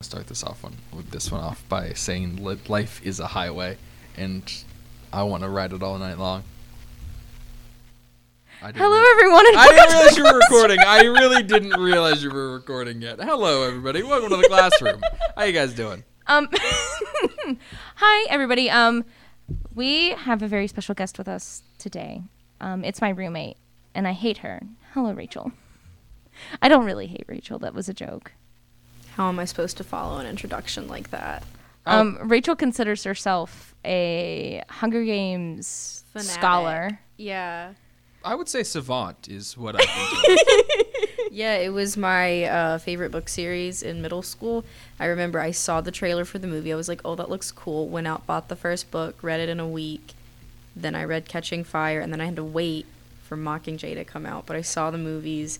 start this off one with this one off by saying life is a highway, and I want to ride it all night long. Hello, rea- everyone. And I didn't realize you were recording. I really didn't realize you were recording yet. Hello, everybody. Welcome to the classroom. How you guys doing? Um, hi, everybody. Um, we have a very special guest with us today. Um, it's my roommate, and I hate her. Hello, Rachel. I don't really hate Rachel. That was a joke. How am I supposed to follow an introduction like that? Oh. Um, Rachel considers herself a Hunger Games Fanatic. scholar. Yeah. I would say savant is what I've been doing. Yeah, it was my uh, favorite book series in middle school. I remember I saw the trailer for the movie. I was like, oh, that looks cool. Went out, bought the first book, read it in a week. Then I read Catching Fire, and then I had to wait for Mockingjay to come out. But I saw the movies,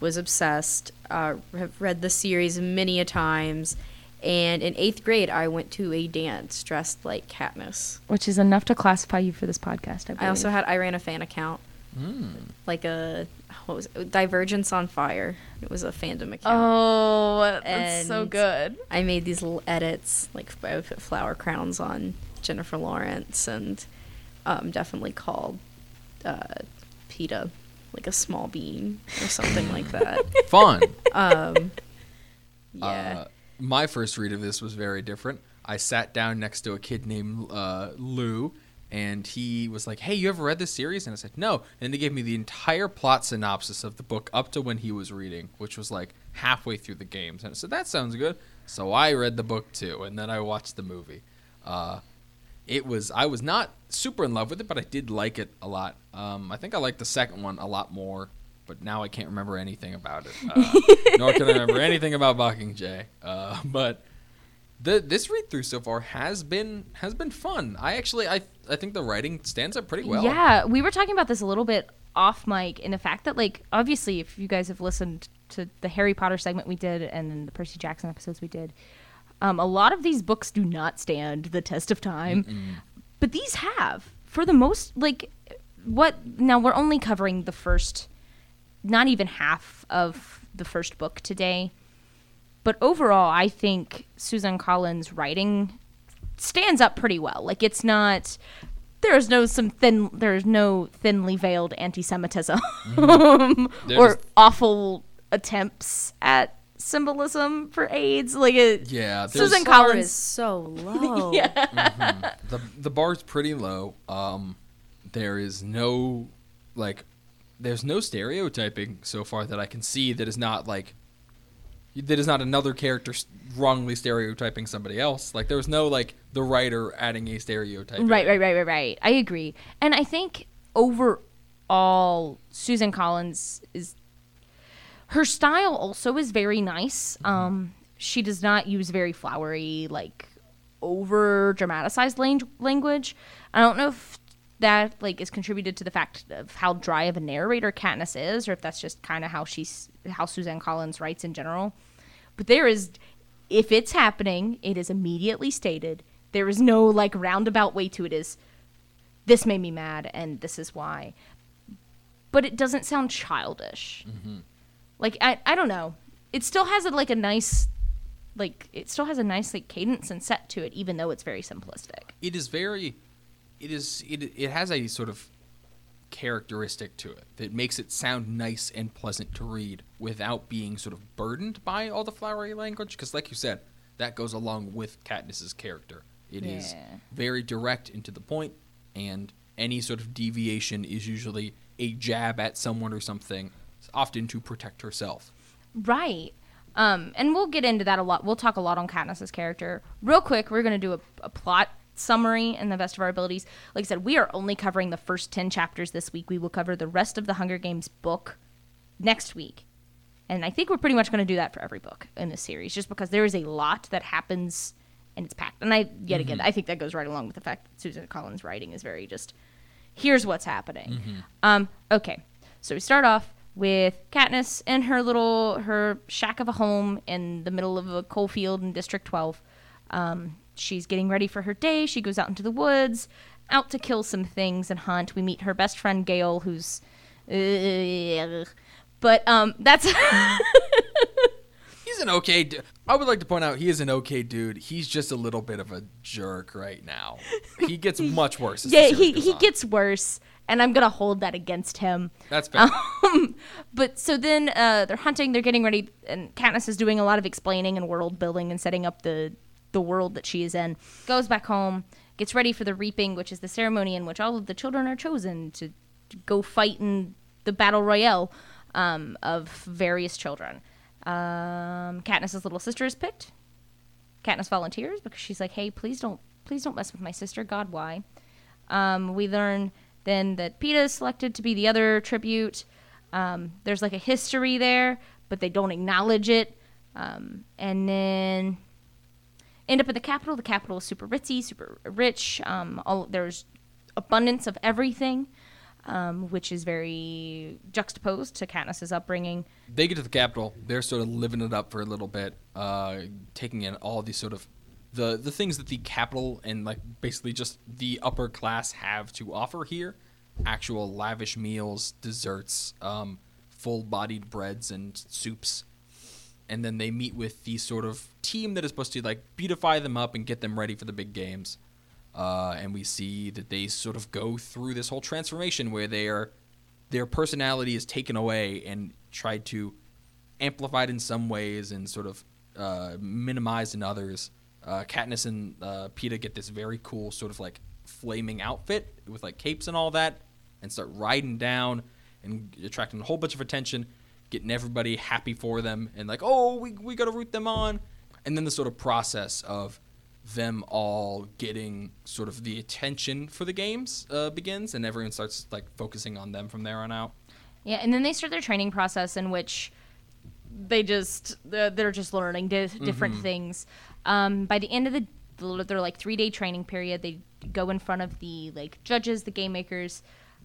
was obsessed, uh, have read the series many a times. And in eighth grade, I went to a dance dressed like Katniss. Which is enough to classify you for this podcast. I, believe. I also had I ran a fan account, Mm. like a what was it? Divergence on Fire. It was a fandom account. Oh, that's so good. I made these little edits, like I would put flower crowns on Jennifer Lawrence, and um, definitely called uh, Peeta like a small bean or something like that. Fun. Um, yeah. Uh, my first read of this was very different. I sat down next to a kid named uh, Lou, and he was like, "Hey, you ever read this series?" And I said, "No." And he gave me the entire plot synopsis of the book up to when he was reading, which was like halfway through the games. And I said, "That sounds good." So I read the book too, and then I watched the movie. Uh, it was I was not super in love with it, but I did like it a lot. Um, I think I liked the second one a lot more, but now I can't remember anything about it. Uh, nor can I remember anything about Mockingjay. Uh, but the this read through so far has been has been fun. I actually I I think the writing stands up pretty well. Yeah, we were talking about this a little bit off mic, and the fact that, like, obviously, if you guys have listened to the Harry Potter segment we did and then the Percy Jackson episodes we did, um, a lot of these books do not stand the test of time, but these have for the most. Like, what now? We're only covering the first, not even half of the first book today. But overall, I think Susan Collins' writing stands up pretty well. Like it's not there's no some thin there's no thinly veiled anti-Semitism or awful attempts at symbolism for AIDS. Like it, Yeah, there's- Susan Bar Collins. is so low. Yeah, the the bar's pretty low. Um, there is no like, there's no stereotyping so far that I can see that is not like, that is not another character wrongly stereotyping somebody else. Like there was no like the writer adding a stereotype. Right, right, right, right, right. I agree. And I think overall, Susan Collins is her style also is very nice. Um, she does not use very flowery, like over dramatized lang- language. I don't know if that like is contributed to the fact of how dry of a narrator Katniss is, or if that's just kind of how she's how Suzanne Collins writes in general. But there is, if it's happening, it is immediately stated. There is no like roundabout way to it. Is this made me mad, and this is why. But it doesn't sound childish. Like I, I don't know. It still has a, like a nice, like it still has a nice like cadence and set to it, even though it's very simplistic. it is very it is it, it has a sort of characteristic to it that makes it sound nice and pleasant to read without being sort of burdened by all the flowery language because like you said that goes along with Katniss's character It is Yeah. very direct and to the point and any sort of deviation is usually a jab at someone or something often to protect herself Right. Um, and we'll get into that a lot. We'll talk a lot on Katniss's character. Real quick, we're going to do a, a plot summary in the best of our abilities. Like I said, we are only covering the first 10 chapters this week. We will cover the rest of the Hunger Games book next week. And I think we're pretty much going to do that for every book in this series, just because there is a lot that happens and it's packed. And I, yet again, I think that goes right along with the fact that Susan Collins' writing is very just here's what's happening. Um, okay, so we start off with Katniss in her little her shack of a home in the middle of a coal field in District 12. Um, she's getting ready for her day. She goes out into the woods, out to kill some things and hunt. We meet her best friend Gale, who's, uh, but um, that's he's an okay. Du- I would like to point out he is an okay dude. He's just a little bit of a jerk right now. He gets much worse. Yeah, he he on. gets worse, and I'm gonna hold that against him. That's fair. Um, but so then uh, they're hunting, they're getting ready, and Katniss is doing a lot of explaining and world building and setting up the the world that she is in. Goes back home, gets ready for the reaping, which is the ceremony in which all of the children are chosen to, to go fight in the battle royale um, of various children. Um, Katniss's little sister is picked. Katniss volunteers because she's like, "Hey, please don't, please don't mess with my sister. God, why?" Um, we learn then that Peeta is selected to be the other tribute. Um, there's like a history there, but they don't acknowledge it. Um, and then end up in the Capitol. The Capitol is super ritzy, super rich. Um, all, there's abundance of everything, um, which is very juxtaposed to Katniss's upbringing. they get to the Capitol. They're sort of living it up for a little bit, uh, taking in all these sort of the the things that the Capitol and like basically just the upper class have to offer here. Actual lavish meals, desserts, um, full-bodied breads and soups, and then they meet with the sort of team that is supposed to like beautify them up and get them ready for the big games. Uh, and we see that they sort of go through this whole transformation where they are their personality is taken away and tried to amplified in some ways and sort of uh, minimized in others. Uh, Katniss and uh, Peeta get this very cool sort of like flaming outfit with like capes and all that, and start riding down and attracting a whole bunch of attention, getting everybody happy for them and like, oh, we we gotta root them on, and then the sort of process of them all getting sort of the attention for the games uh, begins, and everyone starts like focusing on them from there on out. Yeah, and then they start their training process in which they just they're, they're just learning di- different things. Um, by the end of the their like three day training period, they go in front of the like judges, the game makers,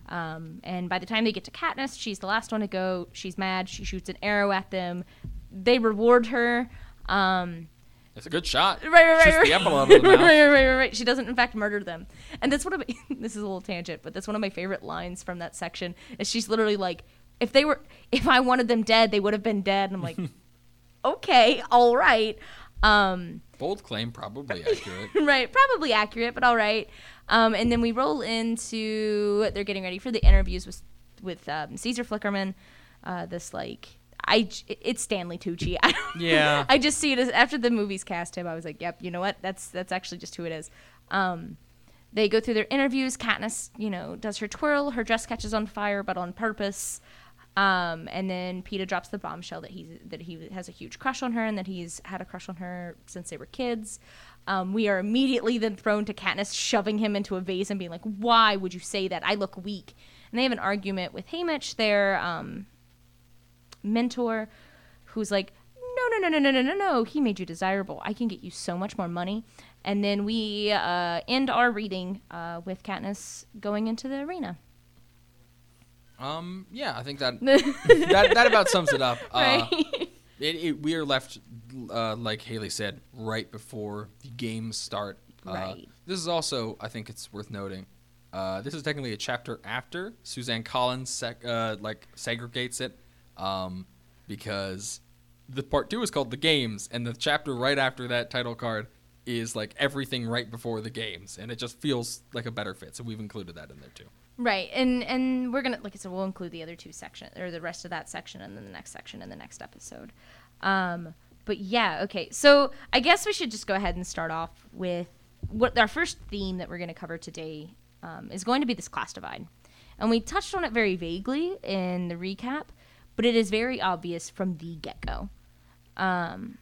um, and by the time they get to Katniss, she's the last one to go. She's mad. She shoots an arrow at them. They reward her. Um, It's a good shot. right, right, right, right. the apple out of the mouth. right, right, right, right. She doesn't, in fact, murder them. And that's one of my, this is a little tangent, but that's one of my favorite lines from that section. Is she's literally like, if they were, if I wanted them dead, they would have been dead. And I'm like, okay, all right, um, Bold claim, probably accurate. right, probably accurate, but all right. Um, and then we roll into they're getting ready for the interviews with with um, Caesar Flickerman. Uh, this like. I it's Stanley Tucci. I don't- Yeah. I just see it as after the movies cast him. I was like, yep, you know what? That's that's actually just who it is. Um, they go through their interviews. Katniss, you know, does her twirl. Her dress catches on fire, but on purpose. Um, and then Peeta drops the bombshell that he's that he has a huge crush on her and that he's had a crush on her since they were kids. Um, we are immediately then thrown to Katniss shoving him into a vase and being like, "Why would you say that? I look weak." And they have an argument with Haymitch, their um, mentor, who's like, "No, no, no, no, no, no, no, no. He made you desirable. I can get you so much more money." And then we uh, end our reading uh, with Katniss going into the arena. Um, yeah, I think that that, that about sums it up. Uh, Right. it, it, we are left, uh, like Haley said, right before the games start. Uh, Right. This is also, I think it's worth noting. Uh, this is technically a chapter after Suzanne Collins sec- uh, like segregates it, um, because the part two is called the games, and the chapter right after that title card is like everything right before the games, and it just feels like a better fit. So we've included that in there too. Right, and and we're gonna like I said, we'll include the other two sections or the rest of that section, and then the next section in the next episode. Um, but yeah, okay. So I guess we should just go ahead and start off with what our first theme that we're gonna cover today um, is going to be this class divide, and we touched on it very vaguely in the recap, but it is very obvious from the get go. Um,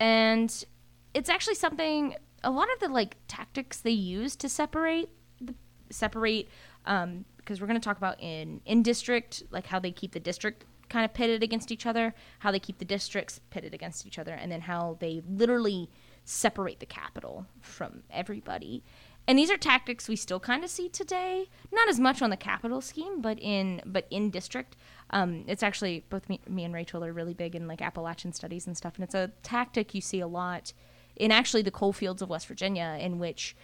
and it's actually something a lot of the like tactics they use to separate the, separate um, because we're going to talk about in in district like how they keep the district kind of pitted against each other how they keep the districts pitted against each other and then how they literally separate the Capitol from everybody. And these are tactics we still kind of see today not as much on the capital scheme but in but in district. Um, it's actually both me, me and rachel are really big in like appalachian studies and stuff and it's a tactic you see a lot in actually the coal fields of west virginia in which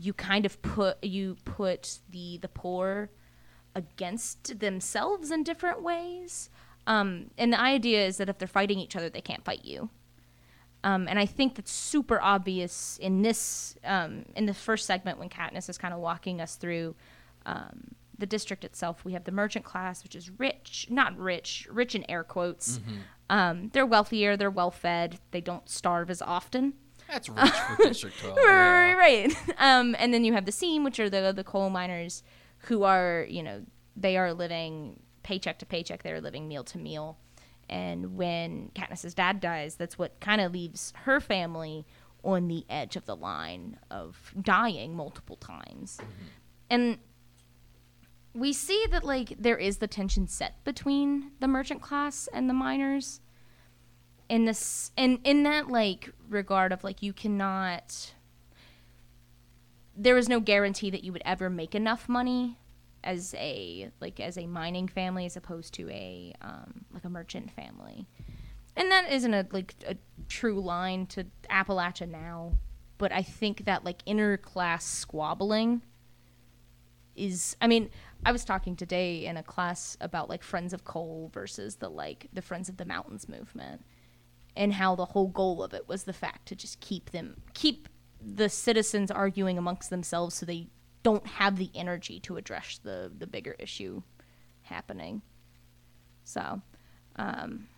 you kind of put you put the the poor against themselves in different ways um, and the idea is that if they're fighting each other they can't fight you Um, and I think that's super obvious in this um, in the first segment when Katniss is kind of walking us through um, the district itself. We have the merchant class, which is rich, not rich, rich in air quotes. Um, they're wealthier, they're well fed, they don't starve as often. That's rich for District 12. Right, yeah. right. Um, and then you have the seam, which are the the coal miners, who are you know they are living paycheck to paycheck. They're living meal to meal. And when Katniss's dad dies, that's what kind of leaves her family on the edge of the line of dying multiple times. And we see that like there is the tension set between the merchant class and the miners in this in in that like regard of like you cannot there is no guarantee that you would ever make enough money as a like as a mining family as opposed to a um, like a merchant family. And that isn't a like a true line to appalachia now but i think that like inner class squabbling is i mean i was talking today in a class about like friends of coal versus the like the friends of the mountains movement and how the whole goal of it was the fact to just keep them keep the citizens arguing amongst themselves so they don't have the energy to address the the bigger issue happening. So um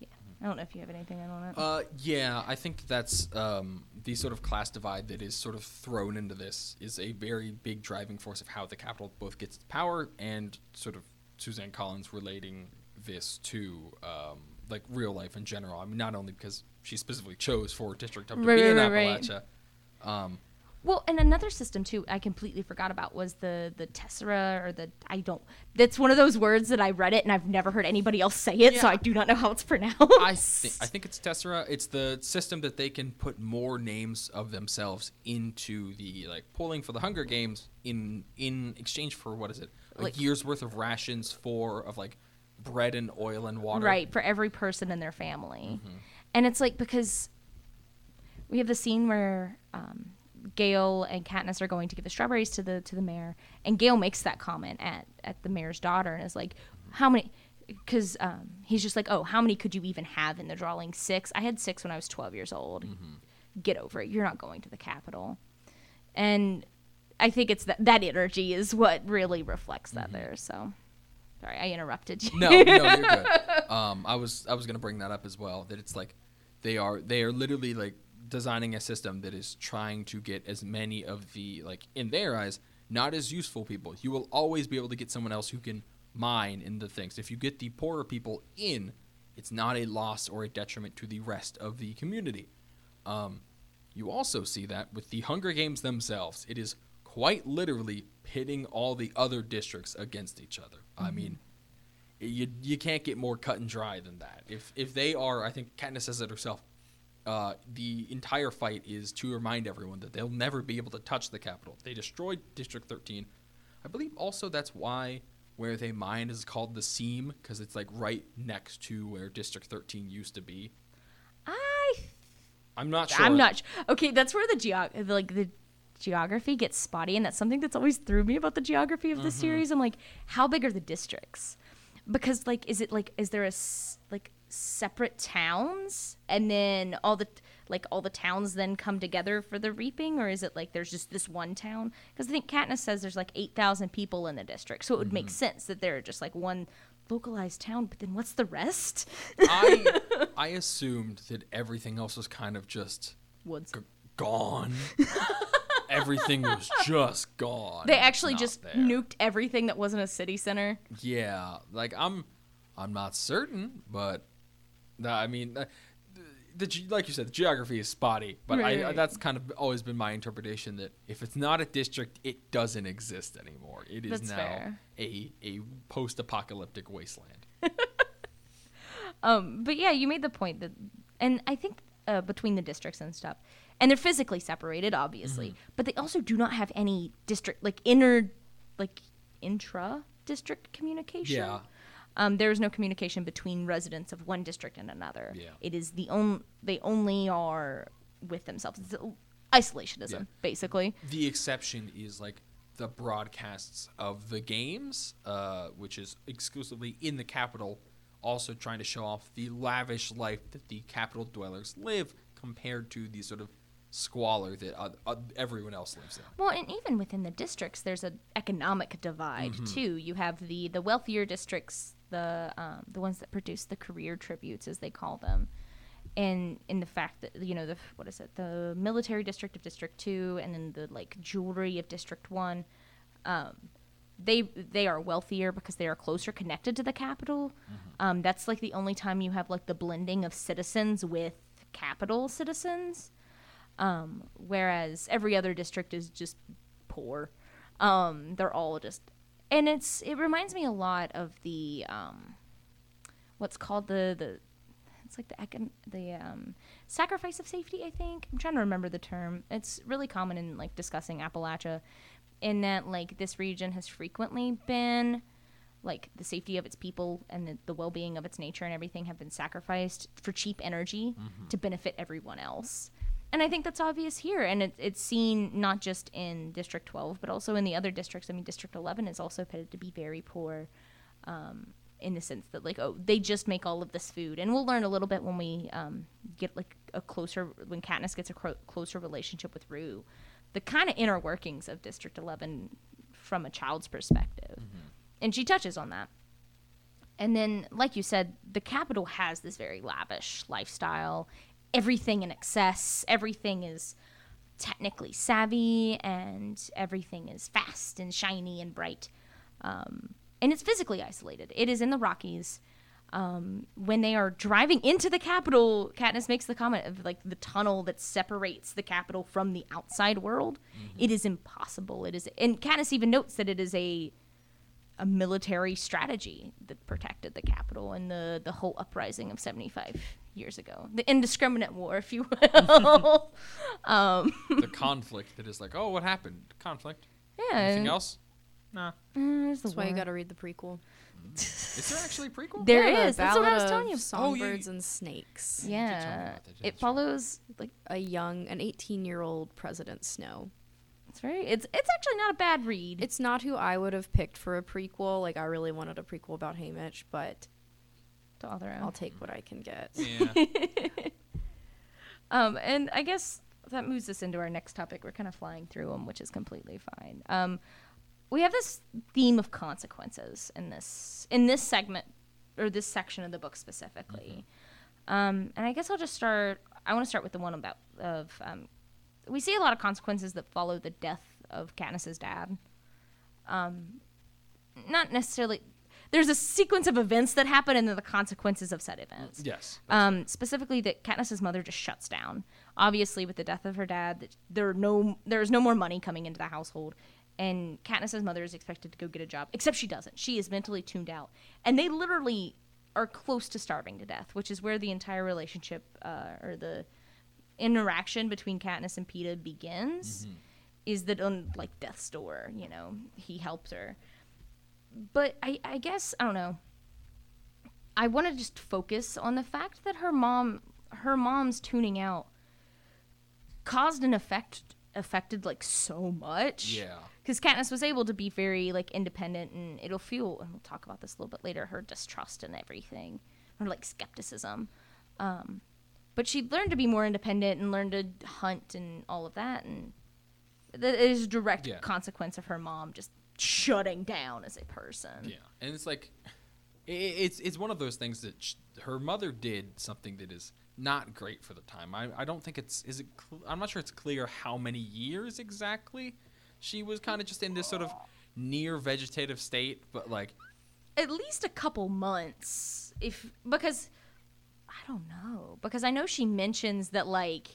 yeah. I don't know if you have anything on it. Uh, yeah, I think that's um, the sort of class divide that is sort of thrown into this is a very big driving force of how the Capitol both gets power and sort of Suzanne Collins relating this to um, like real life in general. I mean, not only because she specifically chose for District Up to Right, be in right, right. Appalachia. Um, Well, and another system too, I completely forgot about was the the tessera or the I don't. That's one of those words that I read it and I've never heard anybody else say it, so I do not know how it's pronounced. I think I think it's Tessera. It's the system that they can put more names of themselves into the like polling for the Hunger Games in in exchange for what is it? Like, Like- years worth of rations for of like bread and oil and water. Right, for every person in their family. Mm-hmm. And it's like because we have the scene where um, Gale and Katniss are going to give the strawberries to the to the mayor, and Gale makes that comment at at the mayor's daughter, and is like, "How many?" Because um, he's just like, "Oh, how many could you even have in the drawing? Six? I had six when I was twelve years old. Mm-hmm. Get over it. You're not going to the Capitol." And I think it's that that energy is what really reflects that there. So, sorry, I interrupted you. No, no, you're good. Um, I was I was gonna bring that up as well. That it's like they are they are literally like designing a system that is trying to get as many of the like in their eyes not as useful people. You will always be able to get someone else who can mine in the things. If you get the poorer people in, it's not a loss or a detriment to the rest of the community. Um, you also see that with the Hunger Games themselves. It is quite literally pitting all the other districts against each other. I mean, you you can't get more cut and dry than that. If if they are, I think Katniss says it herself. Uh, the entire fight is to remind everyone that they'll never be able to touch the Capitol. They destroyed District 13. I believe also that's why where they mine is called the Seam because it's like right next to where District 13 used to be. I I'm not sure. I'm not. sh- Okay, that's where the geog like the geography gets spotty, and that's something that's always threw me about the geography of the Mm-hmm. series. I'm like, how big are the districts? Because like, is it like, is there a s- like separate towns, and then all the like all the towns then come together for the reaping, or is it like there's just this one town? Because I think Katniss says there's like eight thousand people in the district, so it would Mm-hmm. make sense that there are just like one localized town. But then what's the rest? I I assumed that everything else was kind of just Woods. g- gone. everything was just gone. They actually just there. nuked everything that wasn't a city center. Yeah, like I'm, I'm not certain, but I mean, uh, the, like you said, the geography is spotty. But Right, I, right. that's kind of always been my interpretation that if it's not a district, it doesn't exist anymore. It is That's now fair. a a post-apocalyptic wasteland. Um, but yeah, you made the point that, and I think uh, between the districts and stuff, and they're physically separated, obviously, Mm-hmm. but they also do not have any district like inner, like intra district communication. Yeah. Um, there is no communication between residents of one district and another. Yeah. It is the only they only are with themselves. It's isolationism, Yeah. basically. The exception is like the broadcasts of the games, uh, which is exclusively in the Capitol also trying to show off the lavish life that the Capitol dwellers live compared to the sort of squalor that uh, uh, everyone else lives in. Well, and even within the districts, there's an economic divide too. You have the the wealthier districts, the um, the ones that produce the career tributes, as they call them, and in the fact that you know the what is it, the military district of District Two, and then the like jewelry of District One. Um, they they are wealthier because they are closer connected to the Capitol. Um, that's like the only time you have like the blending of citizens with Capitol citizens um, whereas every other district is just poor. Um, they're all just, and it's it reminds me a lot of the um, what's called the the it's like the econ- the um, sacrifice of safety. I think I'm trying to remember the term. It's really common in like discussing Appalachia, in that like this region has frequently been like the safety of its people and the, the well-being of its nature and everything have been sacrificed for cheap energy to benefit everyone else and i think that's obvious here and it, it's seen not just in district 12 but also in the other districts. I mean district 11 is also pitted to be very poor um, in the sense that like oh they just make all of this food. And we'll learn a little bit when we um, get like a closer when Katniss gets a cro- closer relationship with Rue. The kind of inner workings of district 11 from a child's perspective. And she touches on that. And then like you said the Capitol has this very lavish lifestyle everything in excess everything is technically savvy and everything is fast and shiny and bright um, and it's physically isolated. It is in the Rockies. Um, when they are driving into the Capitol, Katniss makes the comment of like the tunnel that separates the Capitol from the outside world. It is impossible. It is, and Katniss even notes that it is a a military strategy that protected the Capitol and the the whole uprising of seventy five years ago, the indiscriminate war, if you will. um, the conflict that is like, oh, what happened? Conflict. yeah, Anything else? Nah. Uh, uh, there's the That's why you got to read the prequel. Mm. Is there actually a prequel? There Yeah, is. That's what I was telling of you. Oh, you- Songbirds and snakes. Yeah, that, it follows like A young, an 18-year-old President Snow. It's very. It's it's actually not a bad read. It's not who I would have picked for a prequel. Like I really wanted a prequel about Haymitch, but to all their own. I'll take what I can get. Yeah. Um, and I guess that moves us into our next topic. We're kind of flying through them, which is completely fine. Um, we have this theme of consequences in this in this segment or this section of the book specifically. Um, and I guess I'll just start. I want to start with the one about of um, we see a lot of consequences that follow the death of Katniss's dad. Um, not necessarily. There's a sequence of events that happen, and then the consequences of said events. yes. Um, specifically, that Katniss's mother just shuts down. Obviously, with the death of her dad, there no there's no more money coming into the household, and Katniss's mother is expected to go get a job. Except she doesn't. She is mentally tuned out, and they literally are close to starving to death, which is where the entire relationship uh, or the interaction between Katniss and Peeta begins. Is that on like death's door? You know, he helps her, but I I guess I don't know. I want to just focus on the fact that her mom, her mom's tuning out, caused an effect affected like so much. Yeah. Because Katniss was able to be very like independent, and it'll feel, and we'll talk about this a little bit later, her distrust and everything, her like skepticism. Um, but she learned to be more independent and learned to hunt and all of that, and that is a direct Yeah. consequence of her mom just shutting down as a person. Yeah, and it's like, it's it's one of those things that sh- her mother did something that is not great for the time. I, I don't think it's is it. Cl- I'm not sure it's clear how many years exactly she was kind of just in this sort of near vegetative state, but like at least a couple months if because i don't know because i know she mentions that like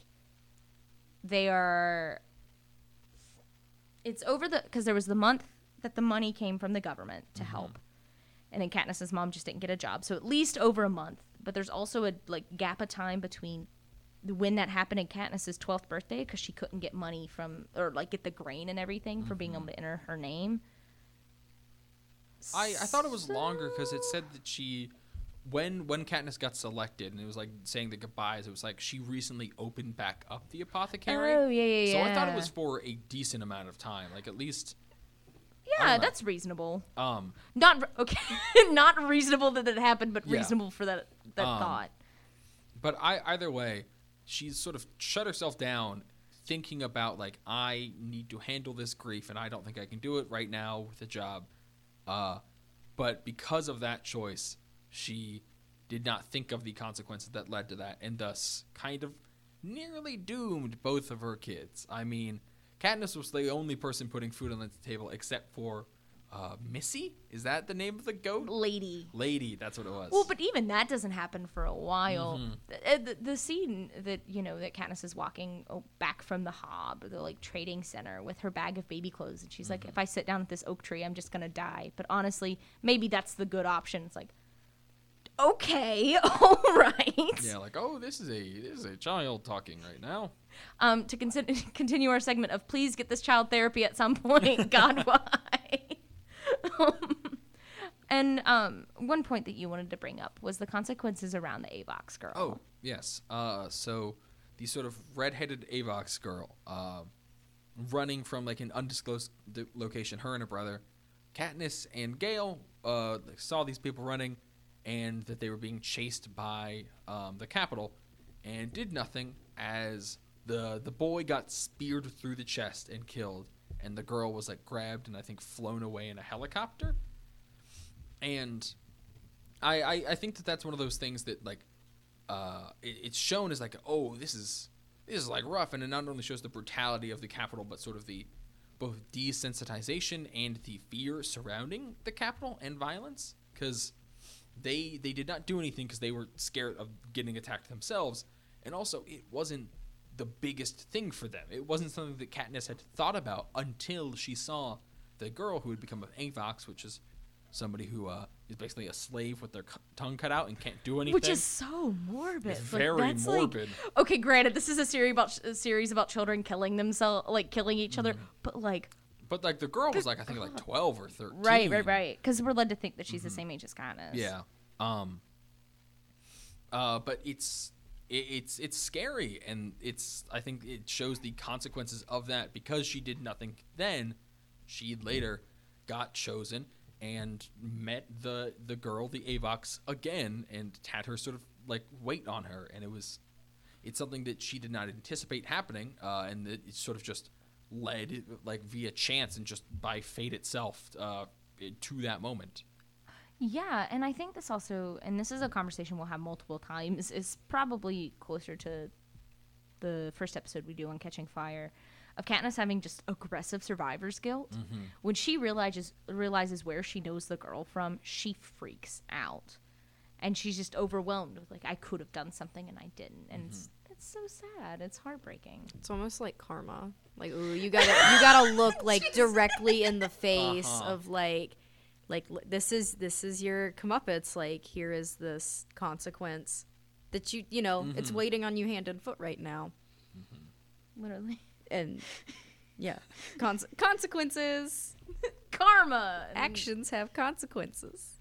they are it's over the because there was the month that the money came from the government to mm-hmm. help. And then Katniss's mom just didn't get a job. So at least over a month. But there's also a like gap of time between when that happened in Katniss's 12th birthday because she couldn't get money from or like get the grain and everything for being able mm-hmm. to enter her name. I, I thought it was longer because it said that she, when when Katniss got selected and it was like saying the goodbyes, it was like she recently opened back up the apothecary. Oh, yeah, yeah, So I thought it was for a decent amount of time, like at least. Yeah, Yeah, that's reasonable. um Not re- okay. not reasonable that it happened, but Yeah. reasonable for that that Um, thought. But I either way, she's sort of shut herself down, thinking about like I need to handle this grief, and I don't think I can do it right now with a job. Uh, but because of that choice, she did not think of the consequences that led to that, and thus kind of nearly doomed both of her kids. I mean, Katniss was the only person putting food on the table except for uh, Missy. Is that the name of the goat? Lady. Lady. That's what it was. Well, but even that doesn't happen for a while. Mm-hmm. The, the, the scene that you know that Katniss is walking oh, back from the Hob, the like trading center, with her bag of baby clothes, and she's Mm-hmm. like, "If I sit down at this oak tree, I'm just gonna die." But honestly, maybe that's the good option. It's like, okay, all right. Yeah, like oh, this is a this is a child talking right now. Um, to con- continue our segment of please get this child therapy at some point. God, why? um, and um, one point that you wanted to bring up was the consequences around the Avox girl. Oh yes, uh, so the sort of red-headed Avox girl, uh, running from like an undisclosed d- location. Her and her brother, Katniss and Gale, uh, saw these people running, and that they were being chased by um, the Capitol and did nothing as the the boy got speared through the chest and killed, and the girl was like grabbed and I think flown away in a helicopter. And I, I, I think that that's one of those things that like uh, it, it's shown as like oh this is this is like rough and it not only shows the brutality of the Capitol but sort of the both desensitization and the fear surrounding the Capitol and violence because they they did not do anything because they were scared of getting attacked themselves and also it wasn't the biggest thing for them it wasn't something that Katniss had thought about until she saw the girl who had become an Avox which is somebody who uh, is basically a slave with their cu- tongue cut out and can't do anything Which is so morbid. It's very that's like- morbid. okay, granted, this is a series about a series about children killing themselves, like killing each Mm-hmm. other. But like, But like the girl was like I think like twelve or thirteen. right, right, right, because we're led to think that she's the same age as Katniss. Mm-hmm. Yeah. Um. Uh, but it's it, it's it's scary, and it's I think it shows the consequences of that because she did nothing then. She later got chosen and met the the girl, the Avox, again, and had her sort of like wait on her, and it was it's something that she did not anticipate happening, uh, and it, it sort of just led like via chance and just by fate itself uh, to that moment. Yeah, and I think this also, and this is a conversation we'll have multiple times, is probably closer to the first episode we do on Catching Fire, of Katniss having just aggressive survivor's guilt. Mm-hmm. When she realizes realizes where she knows the girl from, she freaks out, and she's just overwhelmed with like, I could have done something and I didn't, and Mm-hmm. It's so sad. It's heartbreaking. It's almost like karma. Like, ooh, you gotta you gotta look like directly in the face Uh-huh. of like, like l- this is this is your comeuppance. Like, here is this consequence that you you know it's waiting on you hand and foot right now. Literally, And yeah, Conse- consequences. karma. Actions have consequences.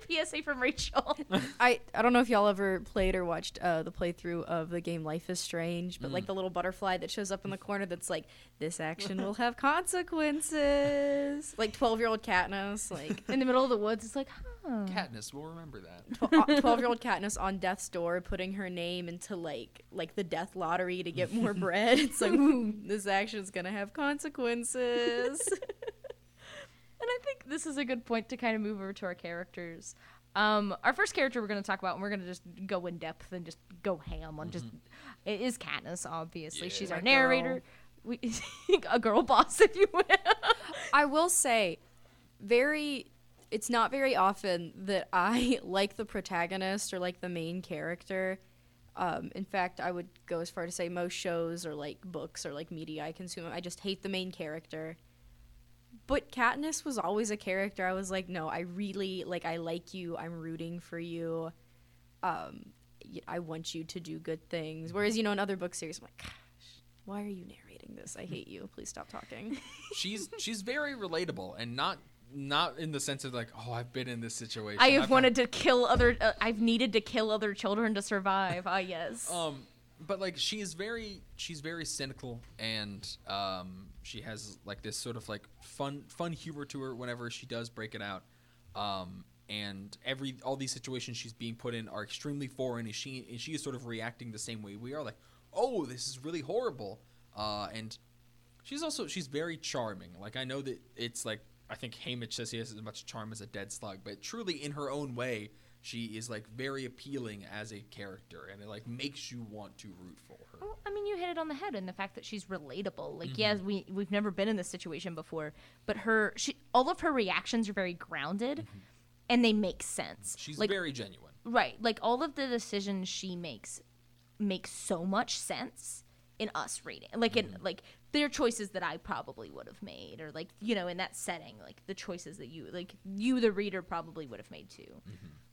The PSA from Rachel. I, I don't know if y'all ever played or watched uh, the playthrough of the game Life is Strange, but like the little butterfly that shows up in the corner that's like, this action will have consequences. Like 12 year old Katniss, like in the middle of the woods, it's like, huh. Katniss will remember that. 12 year old Katniss on death's door putting her name into like like the death lottery to get more bread. It's like, ooh, this action's gonna have consequences. And I think this is a good point to kind of move over to our characters. Um, our first character we're going to talk about, and we're going to just go in depth and just go ham on just it is Katniss. Obviously, Yeah. she's our narrator. We, a girl boss, if you will. I will say, very. It's not very often that I like the protagonist or like the main character. Um, in fact, I would go as far to say most shows or like books or like media I consume, I just hate the main character. But Katniss was always a character I was like, no, I really like. I like you. I'm rooting for you. Um, I want you to do good things. Whereas you know in other book series, I'm like, gosh, why are you narrating this? I hate you. Please stop talking. she's she's very relatable and not not in the sense of like oh I've been in this situation. I have I've- wanted to kill other. Uh, I've needed to kill other children to survive. Ah, yes. Um, but like she is very she's very cynical and um she has like this sort of like fun fun humor to her whenever she does break it out. Um and every all these situations she's being put in are extremely foreign and she and she is sort of reacting the same way we are like oh this is really horrible. Uh and she's also she's very charming. Like i know that it's like i think Haymitch says he has as much charm as a dead slug but truly in her own way she is like very appealing as a character and it like makes you want to root for her Well, I mean, you hit it on the head in the fact that she's relatable. Like, mm-hmm. yes, we we've never been in this situation before, but her she all of her reactions are very grounded, mm-hmm. and they make sense. Mm-hmm. she's like, very genuine right. Like all of the decisions she makes make so much sense in us reading. Like in like they're choices that I probably would have made, or like you know in that setting, like the choices that you like you the reader probably would have made too.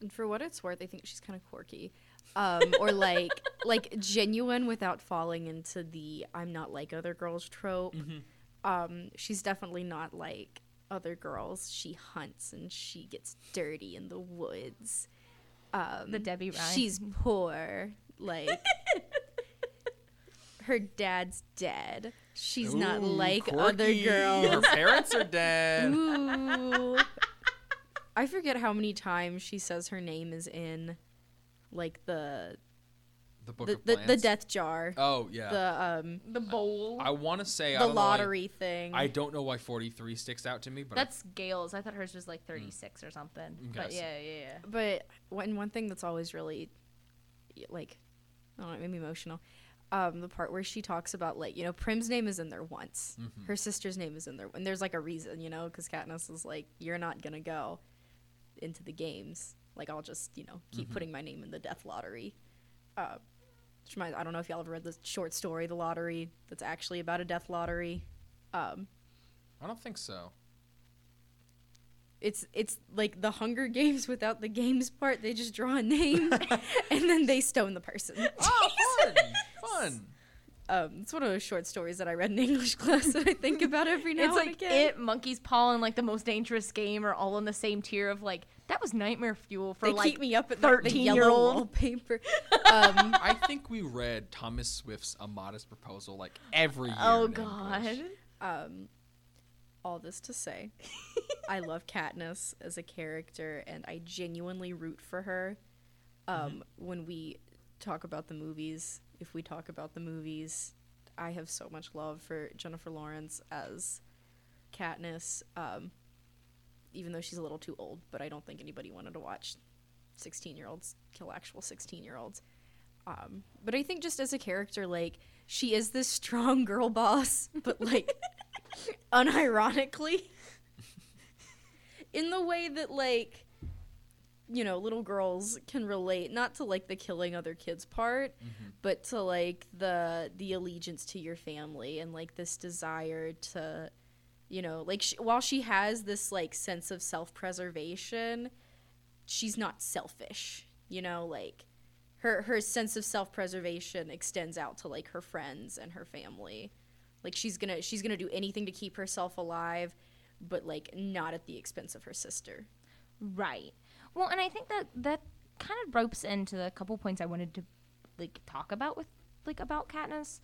And for what it's worth, I think she's kind of quirky, um, or like like genuine without falling into the "I'm not like other girls" trope. Um, she's definitely not like other girls. She hunts and she gets dirty in the woods. Um, The Debby Ryan. She's poor. Like her dad's dead. She's not like quirky. other girls. her parents are dead Ooh. I forget how many times she says her name is in like the the book the, of the, the death jar. oh yeah The um The bowl. i want to say I the don't know why- lottery thing. I don't know why 43 sticks out to me, but I- That's Gale's. I thought hers was like 36 or something. But yeah, yeah, yeah. but one one thing that's always really like I don't know, it made me emotional. Um, the part where she talks about like you know Prim's name is in there once, Mm-hmm. her sister's name is in there, and there's like a reason, you know, because Katniss is like, you're not gonna go into the games. Like I'll just you know keep Mm-hmm. putting my name in the death lottery. Uh, which reminds, I don't know if y'all ever read the short story, The Lottery, that's actually about a death lottery. Um, I don't think so. it's it's like the Hunger Games without the games part. They just draw a name and then they stone the person. Oh, fun! fun! Um, it's one of those short stories that I read in English class that I think about every now It's and like again. it, Monkey's Paw, and like the most dangerous game are all in the same tier of like that was nightmare fuel for they like keep me up at the, the 13 year old. wallpaper. Um, I think we read Thomas Swift's A Modest Proposal like every year. Oh in god. um, all this to say, I love Katniss as a character, and I genuinely root for her. Um, When we talk about the movies, if we talk about the movies, I have so much love for Jennifer Lawrence as Katniss. Um, even though she's a little too old, but I don't think anybody wanted to watch sixteen-year-olds kill actual sixteen-year-olds. Um, but I think just as a character, like she is this strong girl boss, but like unironically, in the way that like you know little girls can relate not to like the killing other kids part, mm-hmm. but to like the the allegiance to your family and like this desire to you know like sh- while she has this like sense of self-preservation she's not selfish you know like her her sense of self-preservation extends out to like her friends and her family. Like she's gonna she's gonna do anything to keep herself alive but like not at the expense of her sister. Right. Well, and I think that that kind of ropes into the couple points I wanted to like talk about with like about Katniss.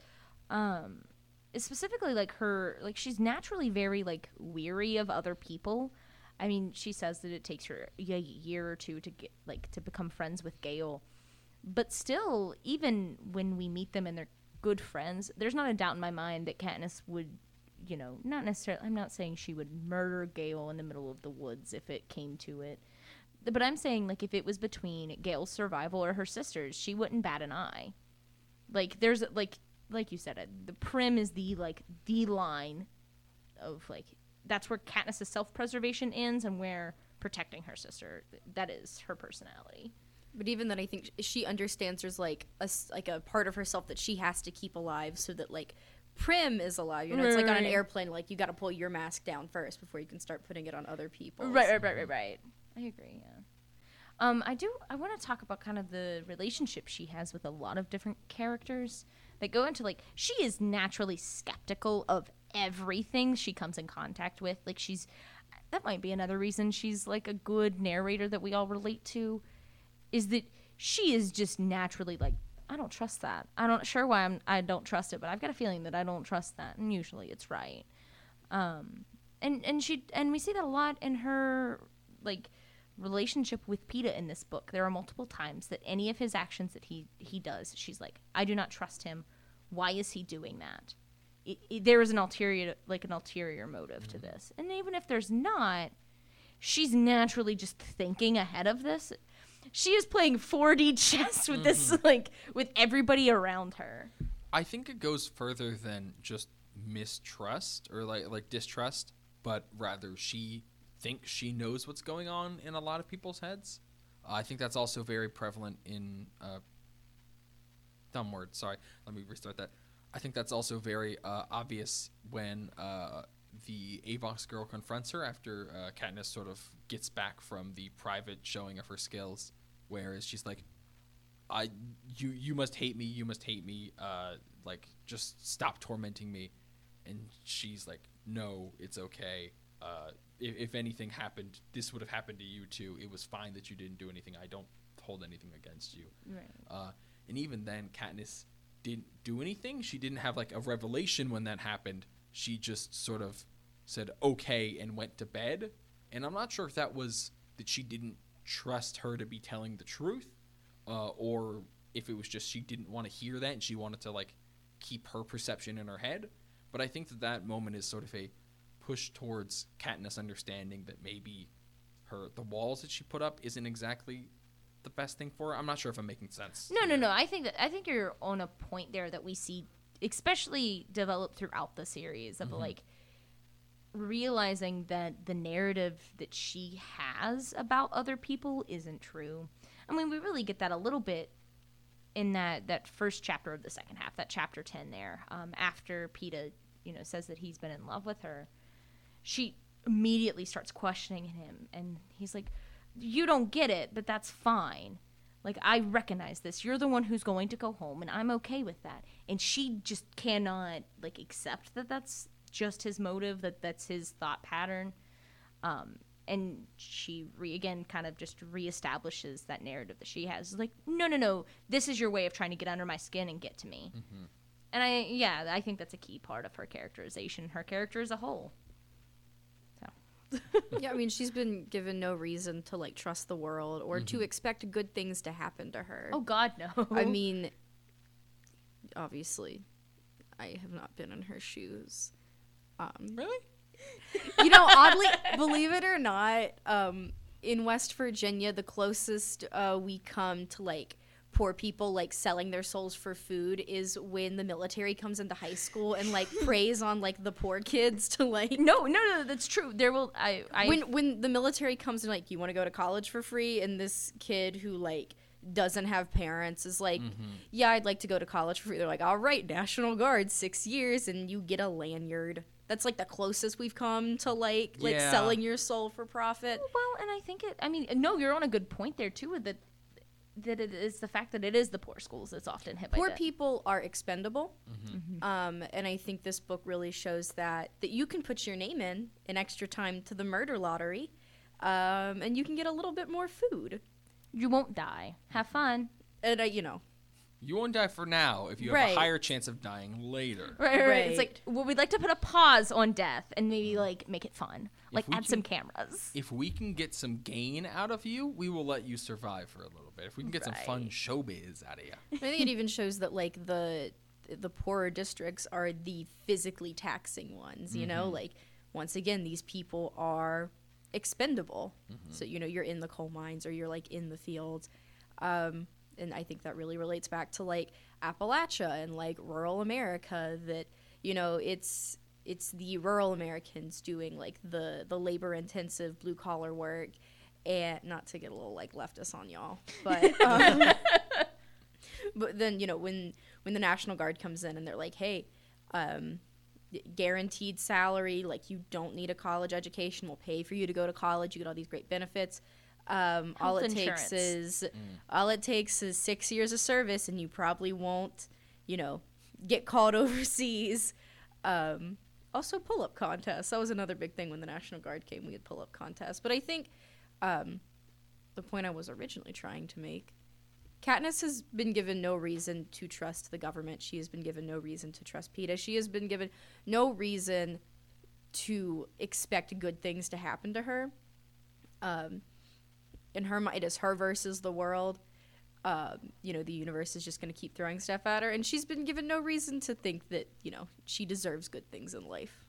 Um specifically like her like she's naturally very like weary of other people. I mean, she says that it takes her a year or two to get like to become friends with Gale. But still, even when we meet them and they're good friends, there's not a doubt in my mind that Katniss would, you know, not necessarily. I'm not saying she would murder Gale in the middle of the woods if it came to it. But I'm saying like if it was between Gale's survival or her sister's, she wouldn't bat an eye. Like there's like like you said, uh, the prim is the like the line of like that's where Katniss's self-preservation ends and where protecting her sister that is her personality. but even then i think she understands there's like a like a part of herself that she has to keep alive so that like prim is alive you know it's like on an airplane like you got to pull your mask down first before you can start putting it on other people Right, right, right, right, right. I agree. Yeah. Um, I do. I want to talk about kind of the relationship she has with a lot of different characters that go into like she is naturally skeptical of everything she comes in contact with. Like she's that might be another reason she's like a good narrator that we all relate to is that she is just naturally like I don't trust that. I don't sure why I'm I don't trust it, but I've got a feeling that I don't trust that, and usually it's right. Um, and and she and we see that a lot in her like relationship with Peeta in this book. There are multiple times that any of his actions that he he does, she's like, I do not trust him. Why is he doing that? It, it, there is an ulterior like an ulterior motive to mm-hmm. this, and even if there's not, she's naturally just thinking ahead of this. She is playing 4D chess with this mm-hmm. like with everybody around her. I think it goes further than just mistrust or like like distrust, but rather she thinks she knows what's going on in a lot of people's heads. I think that's also very prevalent in uh, dumb word. Sorry, let me restart that. I think that's also very uh, obvious when uh, the Avox girl confronts her after uh, Katniss sort of gets back from the private showing of her skills, whereas she's like, "I, you, you must hate me. You must hate me. Uh, like, just stop tormenting me." And she's like, "No, it's okay. Uh, if, if anything happened, this would have happened to you too. It was fine that you didn't do anything. I don't hold anything against you." Right. Uh, and even then, Katniss didn't do anything. She didn't have like a revelation when that happened. She just sort of said okay and went to bed. And I'm not sure if that was that she didn't trust her to be telling the truth, uh, or if it was just she didn't want to hear that and she wanted to like keep her perception in her head. But I think that that moment is sort of a push towards Katniss understanding that maybe her the walls that she put up isn't exactly the best thing for her. I'm not sure if I'm making sense. No, no, no. I think that I think you're on a point there that we see, especially developed throughout the series of like realizing that the narrative that she has about other people isn't true. I mean, we really get that a little bit in that that first chapter of the second half, that chapter ten there, um, after Peeta, you know, says that he's been in love with her. She immediately starts questioning him, and he's like, "You don't get it, but that's fine." Like I recognize this. You're the one who's going to go home, and I'm okay with that. And she just cannot like accept that that's just his motive, that that's his thought pattern. Um, and she re again kind of just reestablishes that narrative that she has. Like, no, no, no, this is your way of trying to get under my skin and get to me. And I, yeah, I think that's a key part of her characterization, her character as a whole. So, yeah, I mean, she's been given no reason to like trust the world or to expect good things to happen to her. oh God, no. I mean, obviously, I have not been in her shoes. Um, Really? you know, oddly, believe it or not, um, in West Virginia, the closest uh, we come to like poor people like selling their souls for food is when the military comes into high school and like preys on like the poor kids to like no, no, no, that's true. There will, I, I, when when the military comes and like you want to go to college for free and this kid who like doesn't have parents is like mm-hmm. yeah i'd like to go to college for free they're like all right national guard six years and you get a lanyard that's like the closest we've come to like like Yeah. selling your soul for profit Well, and I think it. I mean, no, you're on a good point there too. With that, that it is the fact that it is the poor schools that's often hit by poor people are expendable um, and i think this book really shows that that you can put your name in in extra time to the murder lottery um, and you can get a little bit more food You won't die. Have fun. and uh, you know You won't die for now if you have Right. a higher chance of dying later. Right, right, right. It's like well, we'd like to put a pause on death and maybe mm. like make it fun, like we add some cameras. If we can get some gain out of you, we will let you survive for a little bit. If we can get some fun showbiz out of you. I think it even shows that like the the poorer districts are the physically taxing ones. You know, mm-hmm. like once again, these people are expendable. Mm-hmm. So you know, you're in the coal mines or you're like in the fields, um, and I think that really relates back to like Appalachia and like rural America. That you know, it's it's the rural Americans doing like the the labor intensive blue collar work. And not to get a little like leftist on y'all, but um, but then you know when when the national guard comes in and they're like hey um guaranteed salary like you don't need a college education we'll pay for you to go to college you get all these great benefits um, all Health it takes insurance. is all it takes is six years of service and you probably won't you know get called overseas um, also pull-up contests that was another big thing when the national guard came we had pull-up contests but i think um, the point i was originally trying to make Katniss has been given no reason to trust the government. She has been given no reason to trust Peeta. She has been given no reason to expect good things to happen to her. Um, in her mind, it is her versus the world. Um, you know, the universe is just going to keep throwing stuff at her, and she's been given no reason to think that you know she deserves good things in life.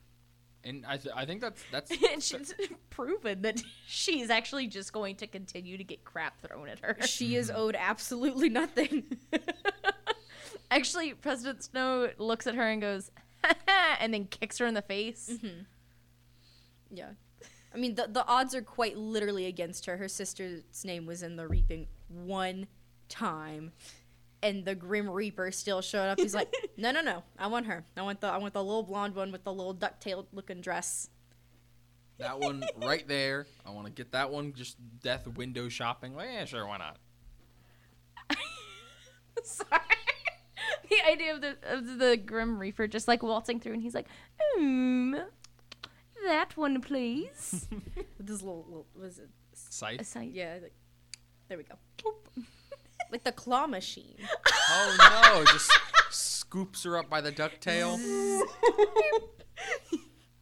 And I, th- I think that's that's and she's proven that she's actually just going to continue to get crap thrown at her. She is owed absolutely nothing. Actually, President Snow looks at her and goes, and then kicks her in the face. Yeah. I mean, the, the odds are quite literally against her. Her sister's name was in the Reaping one time, and the Grim Reaper still showed up. He's like, no, no, no, I want her. I want the I want the little blonde one with the little ducktail looking dress. that one right there. I want to get that one. Just death window shopping. Like, yeah, sure, why not? Sorry. the idea of the of the Grim Reaper just like waltzing through, and he's like, um, that one, please. With this little, little was it? A Sight. sight. Yeah, like, there we go. like the claw machine. Oh no! Just scoops her up by the ducktail.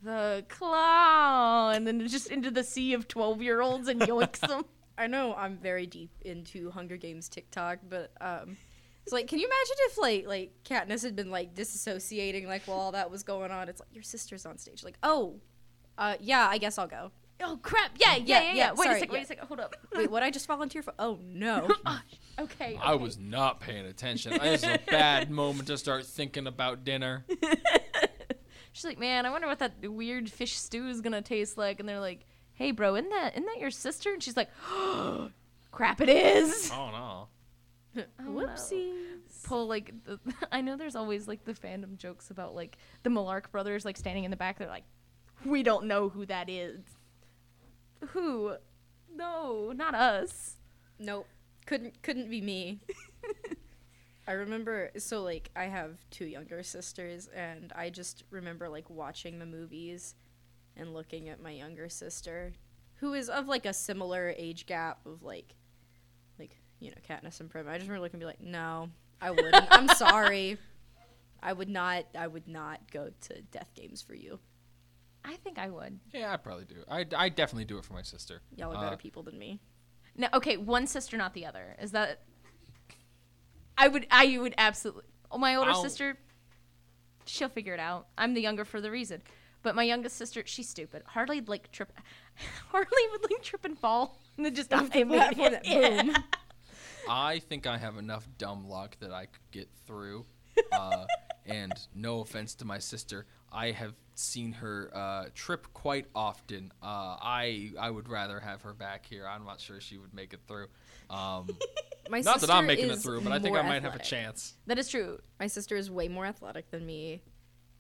The claw, and then just into the sea of twelve-year-olds and yoinks them. I know I'm very deep into Hunger Games TikTok, but um, it's like, can you imagine if like like Katniss had been like disassociating like while all that was going on? It's like your sister's on stage, like, oh, uh, yeah, I guess I'll go. Oh crap! Yeah, yeah, Yeah, yeah. yeah. yeah, Wait a sorry, second. Wait a second. Hold up. Wait, what I just volunteer for? Oh no. Okay. I was not paying attention. This is a bad moment to start thinking about dinner. She's like, man, I wonder what that weird fish stew is gonna taste like. And they're like, hey, bro, isn't that isn't that your sister? And she's like, oh, crap, it is. Oh no. Whoopsie. Pull like, the, I know there's always like the fandom jokes about like the Mellark brothers like standing in the back. They're like, we don't know who that is. Who? No, not us. Nope. Couldn't couldn't be me. I remember so like I have two younger sisters and I just remember like watching the movies and looking at my younger sister who is of like a similar age gap of like like you know Katniss and Prim. I just remember looking and be like, "No, I wouldn't. I'm sorry. I would not I would not go to death games for you. I think I would. Yeah, I probably do. I, I definitely do it for my sister. Y'all are Uh, better people than me." No, okay, one sister, not the other. Is that? I would. I would absolutely. Oh, my older I'll- sister, she'll figure it out. I'm the younger for the reason. But my youngest sister, she's stupid. Hardly like trip. Hardly would like trip and fall and then just Off the platform, that boom. I think I have enough dumb luck that I could get through. Uh, and no offense to my sister, I have seen her uh, trip quite often. Uh, I I would rather have her back here. I'm not sure she would make it through. Um, My not that I'm making it through, but I think I more might have a chance. That is true. My sister is way more athletic than me.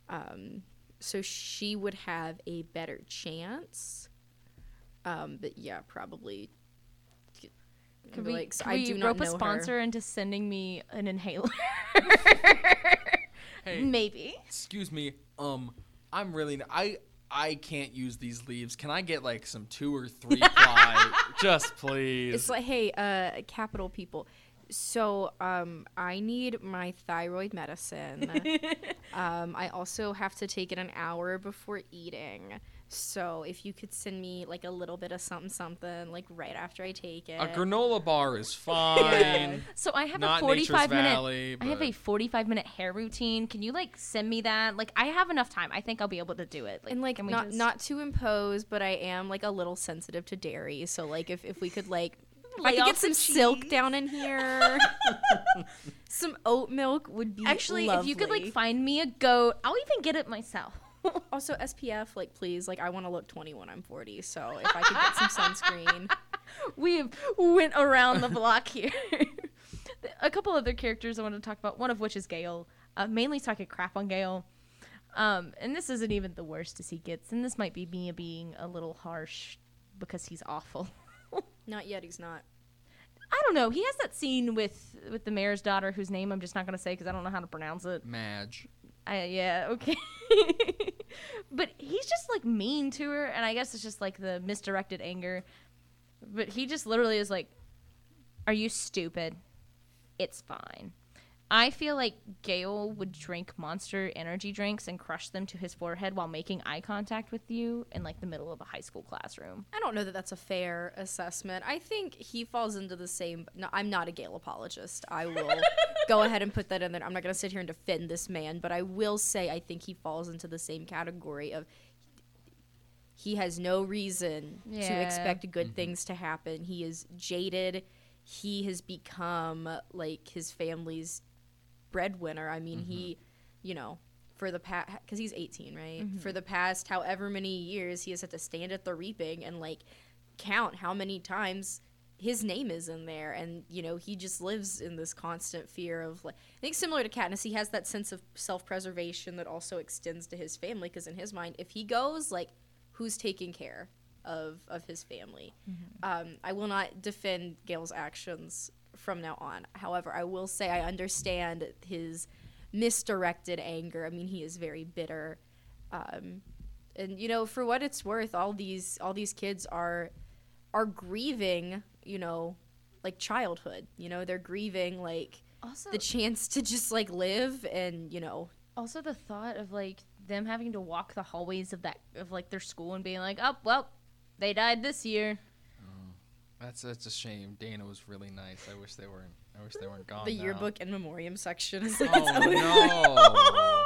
Um, so she would have a better chance. Um, but yeah, probably. Could Be we, like, so can I we do not rope know a her. sponsor into sending me an inhaler? Hey, Maybe. excuse me. Um, I'm really n- I I can't use these leaves. Can I get like some two or three ply, just please? It's like, hey, uh, Capitol people. So, um, I need my thyroid medicine. um, I also have to take it an hour before eating. So, if you could send me like a little bit of something, something, like right after I take it. a granola bar is fine. So I have Not a 45 minute Valley, I have a 45 minute hair routine. Can you like send me that? Like I have enough time. I think I'll be able to do it. and like not just- not to impose, but I am like a little sensitive to dairy. So like if if we could like if I Lay could get some the silk down in here, some oat milk would be Actually, if you could like find me a goat, I'll even get it myself. also SPF, like please, like I want to look 20 when I'm 40. So if I could get some sunscreen, we have went around the block here. a couple other characters I want to talk about. One of which is Gale. Uh, mainly talking crap on Gale. Um, and this isn't even the worst as he gets. And this might be me being a little harsh because he's awful. not yet. He's not. I don't know. He has that scene with with the mayor's daughter, whose name I'm just not going to say because I don't know how to pronounce it. Madge. I, yeah, okay. but he's just like mean to her, and I guess it's just like the misdirected anger. But he just literally is like, "Are you stupid?" it's fine. I feel like Gale would drink monster energy drinks and crush them to his forehead while making eye contact with you in like the middle of a high school classroom. I don't know that that's a fair assessment. I think he falls into the same. No, I'm not a Gale apologist. I will go ahead and put that in there. I'm not going to sit here and defend this man, but I will say I think he falls into the same category of he has no reason to expect good mm-hmm. things to happen. He is jaded. He has become like his family's breadwinner. I mean, he, mm-hmm. you know, for the past because he's 18, right? Mm-hmm. For the past however many years, he has had to stand at the reaping and like count how many times his name is in there, and you know, he just lives in this constant fear of like. I think similar to Katniss, he has that sense of self-preservation that also extends to his family because in his mind, if he goes, like, who's taking care of of his family? Mm-hmm. Um, I will not defend Gale's actions from now on. However, I will say I understand his misdirected anger. I mean, he is very bitter. Um, and you know, for what it's worth, all these all these kids are are grieving, you know, like childhood. You know, they're grieving like Also, the chance to just like live and, you know, also the thought of like them having to walk the hallways of that of like their school and being like, oh well, they died this year. That's that's a shame. Dana was really nice. I wish they weren't. I wish they weren't gone. the now. yearbook and memoriam section is Oh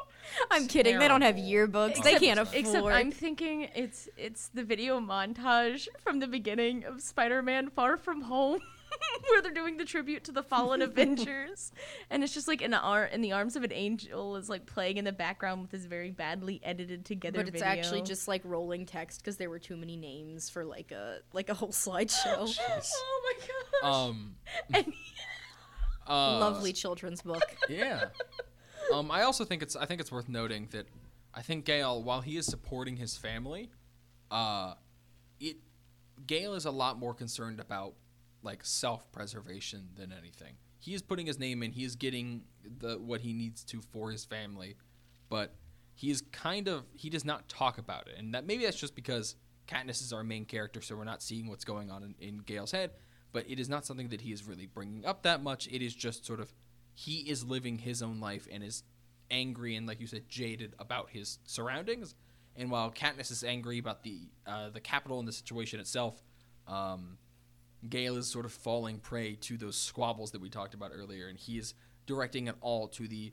I'm kidding. They don't have terrible. yearbooks. they can't afford. Except I'm thinking it's it's the video montage from the beginning of Spider-Man: Far From Home, where they're doing the tribute to the fallen Avengers, and it's just like in the ar- in the arms of an angel is like playing in the background with this very badly edited together. but it's video. actually just like rolling text because there were too many names for like a like a whole slideshow. oh my gosh. Um. And- Uh, Lovely children's book. Yeah. Um. I also think it's. I think it's worth noting that I think Gale, while he is supporting his family, uh, it Gale is a lot more concerned about like self-preservation than anything. He is putting his name in. He is getting the what he needs to for his family, but he is kind of he does not talk about it, and that maybe that's just because Katniss is our main character, so we're not seeing what's going on in, in Gale's head. But it is not something that he is really bringing up that much. It is just sort of he is living his own life and is angry and, like you said, jaded about his surroundings. And while Katniss is angry about the uh, the Capitol and the situation itself, um, Gale is sort of falling prey to those squabbles that we talked about earlier, and he is directing it all to the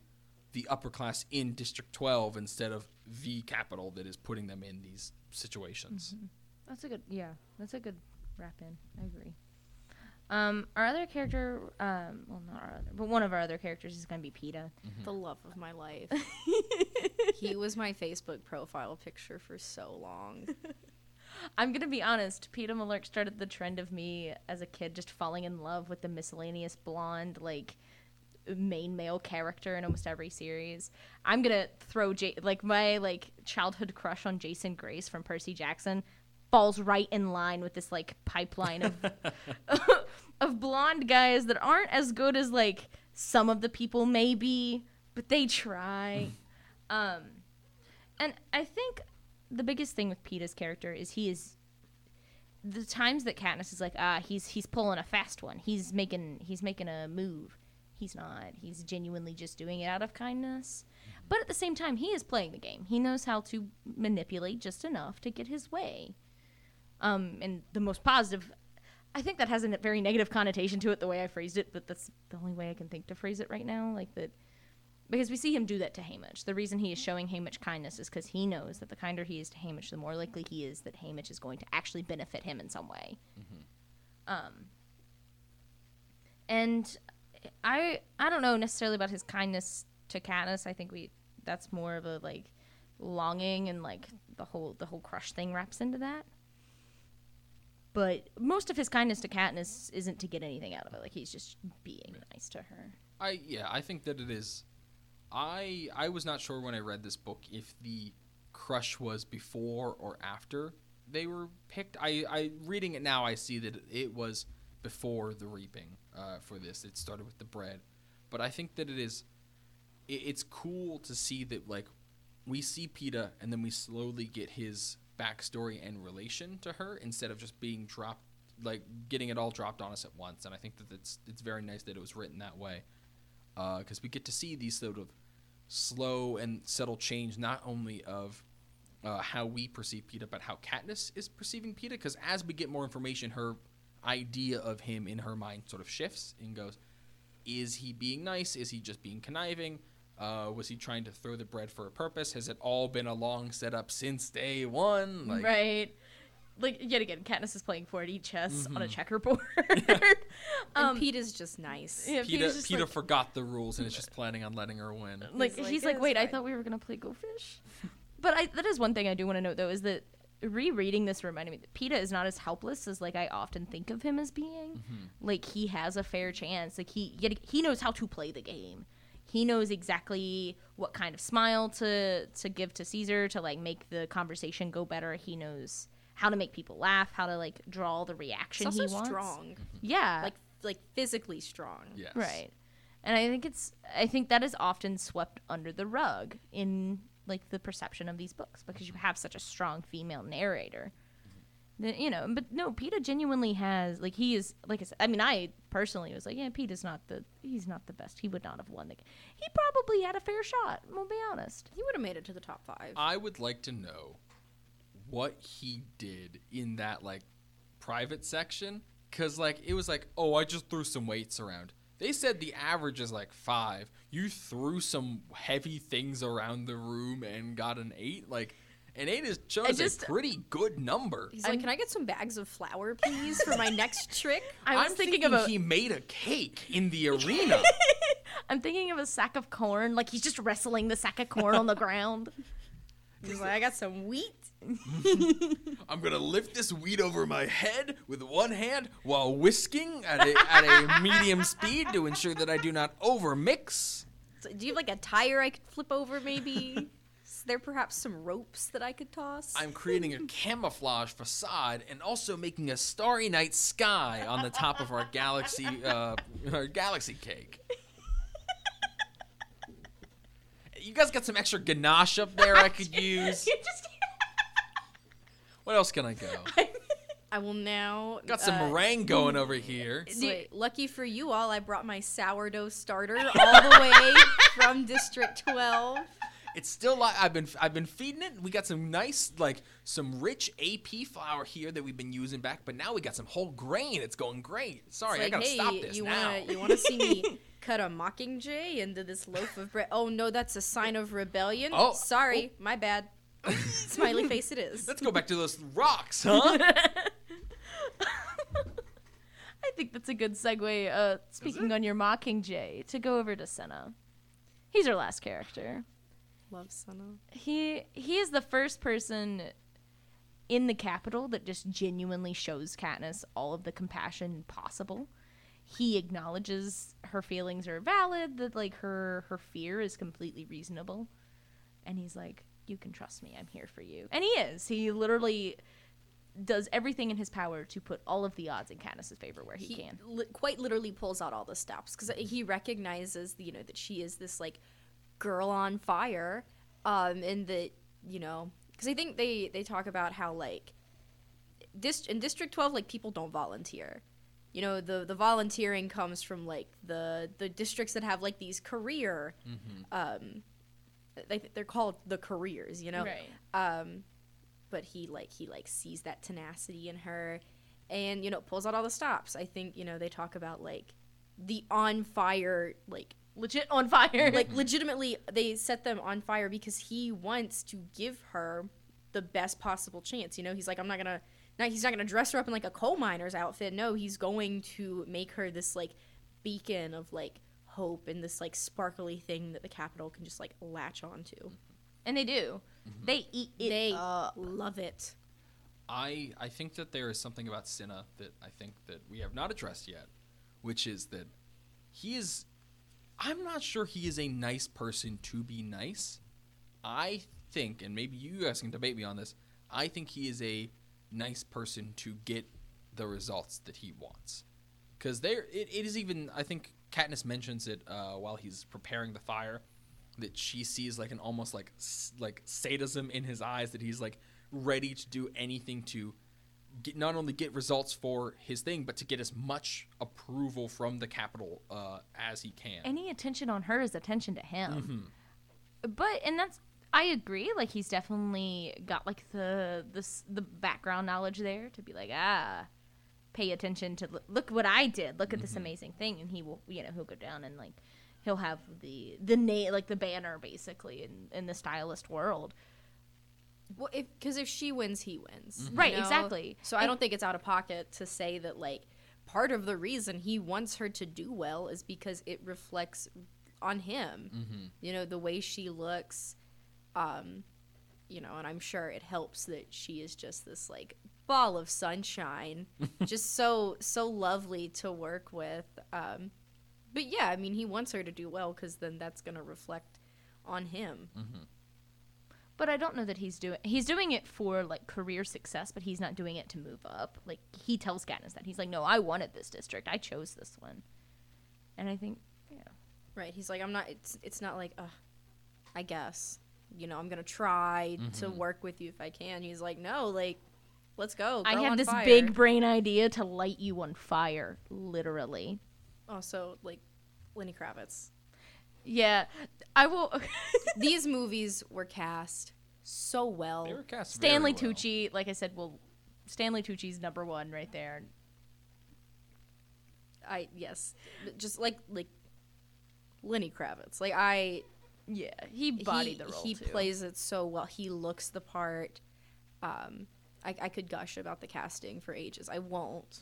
the upper class in District 12 instead of the Capitol that is putting them in these situations. That's a good yeah. That's a good wrap in. I agree. Um, our other character, um, well, not our other, but one of our other characters is going to be Peeta. the love of my life. he was my Facebook profile picture for so long. I'm gonna be honest. Peeta Mellark started the trend of me as a kid just falling in love with the miscellaneous blonde, like main male character in almost every series. I'm gonna throw J- like my like childhood crush on Jason Grace from Percy Jackson falls right in line with this like pipeline of of blonde guys that aren't as good as like some of the people may be, but they try. um, and I think the biggest thing with Peeta's character is he is the times that Katniss is like, ah, he's he's pulling a fast one. He's making he's making a move. He's not. He's genuinely just doing it out of kindness. But at the same time, he is playing the game. He knows how to manipulate just enough to get his way. Um, and the most positive, I think that has a very negative connotation to it the way I phrased it, but that's the only way I can think to phrase it right now. Like that, because we see him do that to Haymitch. The reason he is showing Haymitch kindness is because he knows that the kinder he is to Haymitch, the more likely he is that Haymitch is going to actually benefit him in some way. Um, and I I don't know necessarily about his kindness to Katniss. I think we that's more of a like longing and like the whole the whole crush thing wraps into that. But most of his kindness to Katniss isn't to get anything out of it. Like he's just being nice to her. I yeah, I think that it is. I I was not sure when I read this book if the crush was before or after they were picked. I I reading it now, I see that it was before the reaping uh, for this. It started with the bread, but I think that it is. It, it's cool to see that like we see Peeta and then we slowly get his backstory and relation to her instead of just being dropped like getting it all dropped on us at once, and I think that it's it's very nice that it was written that way, because we get to see these sort of slow and subtle change, not only of uh, how we perceive Peeta, but how Katniss is perceiving Peeta. Because as we get more information, her idea of him in her mind sort of shifts and goes, is he being nice? Is he just being conniving? Uh, was he trying to throw the bread for a purpose? Has it all been a long setup since day one? Like, right. Like yet again, Katniss is playing 4D chess on a checkerboard. And um, Pete is just nice. yeah, Peeta, Peeta's just Peeta like, forgot the rules and is just planning on letting her win. like He's he's like, like, "It's wait, I thought we were gonna play Go Fish. but I, that is one thing I do want to note though is that rereading this reminded me that Peeta is not as helpless as like I often think of him as being. Like he has a fair chance. Like he yet he knows how to play the game. He knows exactly what kind of smile to to give to Caesar to like make the conversation go better. He knows how to make people laugh, how to like draw the reaction He's he wants. strong, mm-hmm. Yeah. like like physically strong. Yes. Right. And I think it's I think that is often swept under the rug in like the perception of these books because you have such a strong female narrator. Mm-hmm. That, you know, but no, Peeta genuinely has like he is like I said. I mean, I personally was like, yeah, Peeta's not the he's not the best. He would not have won the. Game. He probably had a fair shot. We'll be honest. He would have made it to the top five. I would like to know what he did in that like private section cuz like it was like, "Oh, I just threw some weights around." They said the average is like 5. You threw some heavy things around the room and got an 8. Like an 8 is just, just- a pretty good number. He's like, I'm- "Can I get some bags of flour, please, for my next trick?" I was I'm thinking, thinking, of a, he made a cake in the arena. I'm thinking of a sack of corn. Like he's just wrestling the sack of corn on the ground. He's like, "I got some wheat." I'm gonna lift this wheat over my head with one hand while whisking at a, at a medium speed to ensure that I do not overmix. So, do you have like a tire I could flip over? Maybe. Is there perhaps some ropes that I could toss? I'm creating a camouflage facade and also making a starry night sky on the top of our galaxy uh, our galaxy cake. You guys got some extra ganache up there I could use. You just What else can I go? I will now. Got some uh, meringue going over here. So wait, lucky for you all, I brought my sourdough starter all the way from District 12. It's still like I've been I've been feeding it. We got some nice like some rich AP flour here that we've been using back, but now we got some whole grain. It's going great. Sorry, It's I like, gotta hey, stop this you now. wanna you wanna see me cut a mockingjay into this loaf of bread? Oh no, that's a sign of rebellion. Oh, sorry, my bad. Smiley face, it is. Let's go back to those rocks, huh? I think that's a good segue. Uh, speaking on your Mockingjay, to go over to Cinna. He's our last character. Love Cinna. He he is the first person in the Capitol that just genuinely shows Katniss all of the compassion possible. He acknowledges her feelings are valid, that like her her fear is completely reasonable, and he's like, "You can trust me. I'm here for you." And he is. He literally does everything in his power to put all of the odds in Katniss's favor where he, He can. li- quite literally pulls out all the stops because he recognizes, you know, that she is this like girl on fire, um, and that you know, because I think they they talk about how like dis- in District Twelve, like people don't volunteer. You know, the the volunteering comes from like the the districts that have like these career, um, they they're called the careers. You know, Right. um, but he like he like sees that tenacity in her, and you know pulls out all the stops. I think you know they talk about like the on fire like Legit on fire. like legitimately they set them on fire because he wants to give her the best possible chance. You know, he's like, I'm not gonna. Now he's not gonna dress her up in like a coal miner's outfit. No, he's going to make her this like beacon of like hope and this like sparkly thing that the Capitol can just like latch onto. and they do. Mm-hmm. They eat it They up. love it. I I think that there is something about Cinna that I think that we have not addressed yet, which is that he is I'm not sure he is a nice person to be nice. I think, and maybe you guys can debate me on this, I think he is a nice person to get the results that he wants. Because there, it, it is even. I think Katniss mentions it uh, while he's preparing the fire, that she sees like an almost like like sadism in his eyes that he's like ready to do anything to get, not only get results for his thing, but to get as much approval from the Capitol uh, as he can. Any attention on her is attention to him. Mm-hmm. But and that's I agree. Like he's definitely got like the the the background knowledge there to be like ah, pay attention to look, look what I did. Look at this mm-hmm. amazing thing, and he will you know he'll go down and like he'll have the the na- like the banner basically in in the stylist world. Well, if because if she wins, he wins. Mm-hmm. you Right, exactly. So I don't think it's out of pocket to say that like part of the reason he wants her to do well is because it reflects on him. Mm-hmm. You know the way she looks, um, you know, and I'm sure it helps that she is just this like ball of sunshine, just so so lovely to work with. Um, but yeah, I mean, he wants her to do well because then that's gonna reflect on him. But I don't know that he's doing he's doing it for like career success, but he's not doing it to move up. Like he tells Katniss that he's like, no, I wanted this district, I chose this one, and I think yeah. Right. He's like, I'm not. It's it's not like, uh, I guess, you know, I'm gonna try to work with you if I can. He's like, no, like, let's go. I have on this fire." big brain idea to light you on fire, literally. Also, like, Lenny Kravitz. Yeah, I will. These movies were cast so well. They were cast Stanley very well. Tucci, like I said, well, Stanley Tucci's number one right there. I yes, just like like Lenny Kravitz. Like I Yeah, he bodied he, the role He too. plays it so well. He looks the part. Um, I, I could gush about the casting for ages. I won't,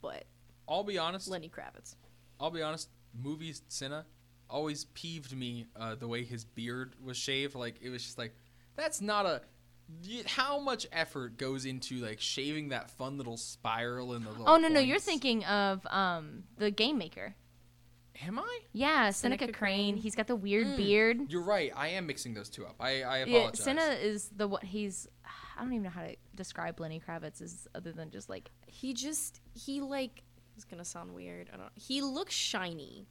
but I'll be honest. Lenny Kravitz. I'll be honest. Movies, Cinna, always peeved me uh, the way his beard was shaved. Like it was just like that's not a. How much effort goes into like shaving that fun little spiral in the little? Oh no, no, you're thinking of um the game maker. Am I? Yeah, Seneca, Seneca Crane. Crane. He's got the weird beard. You're right. I am mixing those two up. I, I Yeah, apologize. Cinna is the what he's. I don't even know how to describe Lenny Kravitz as other than just like He just he like it's gonna sound weird. I don't. He looks shiny.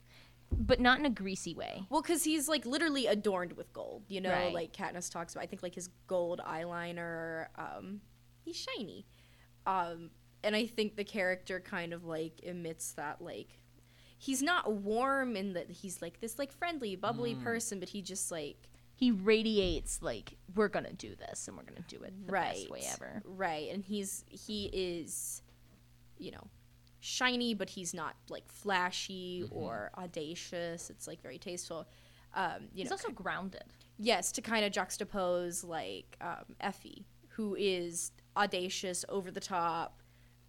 but not in a greasy way. Well, because he's like literally adorned with gold. You know, Right. like Katniss talks about. I think like his gold eyeliner. Um, he's shiny. Um, and I think the character kind of like emits that like. He's not warm in that he's like this like friendly, bubbly person, but he just like He radiates like we're gonna do this and we're gonna do it the right best way ever. Right, and he's he is, you know, shiny, but he's not like flashy Mm-hmm. or audacious. It's like very tasteful. Um, you He's know, also grounded. yes, to kind of juxtapose like um, Effie, who is audacious, over the top,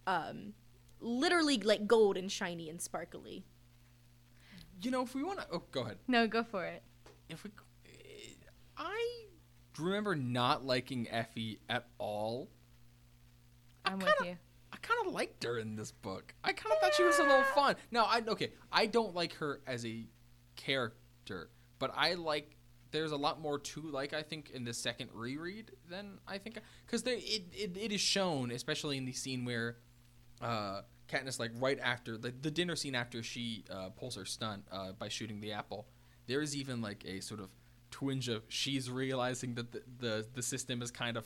um, literally like gold and shiny and sparkly. You know, if we want to, oh, go ahead. No, go for it. If we, I remember not liking Effie at all. I I'm kinda- with you. I kind of liked her in this book. I kind of thought she was a little fun. Now, I okay, I don't like her as a character, but I like. There's a lot more to like. I think in the second reread than I think because there it, it it is shown, especially in the scene where uh, Katniss like right after the, the dinner scene after she uh, pulls her stunt uh, by shooting the apple. There is even like a sort of twinge of she's realizing that the, the the system is kind of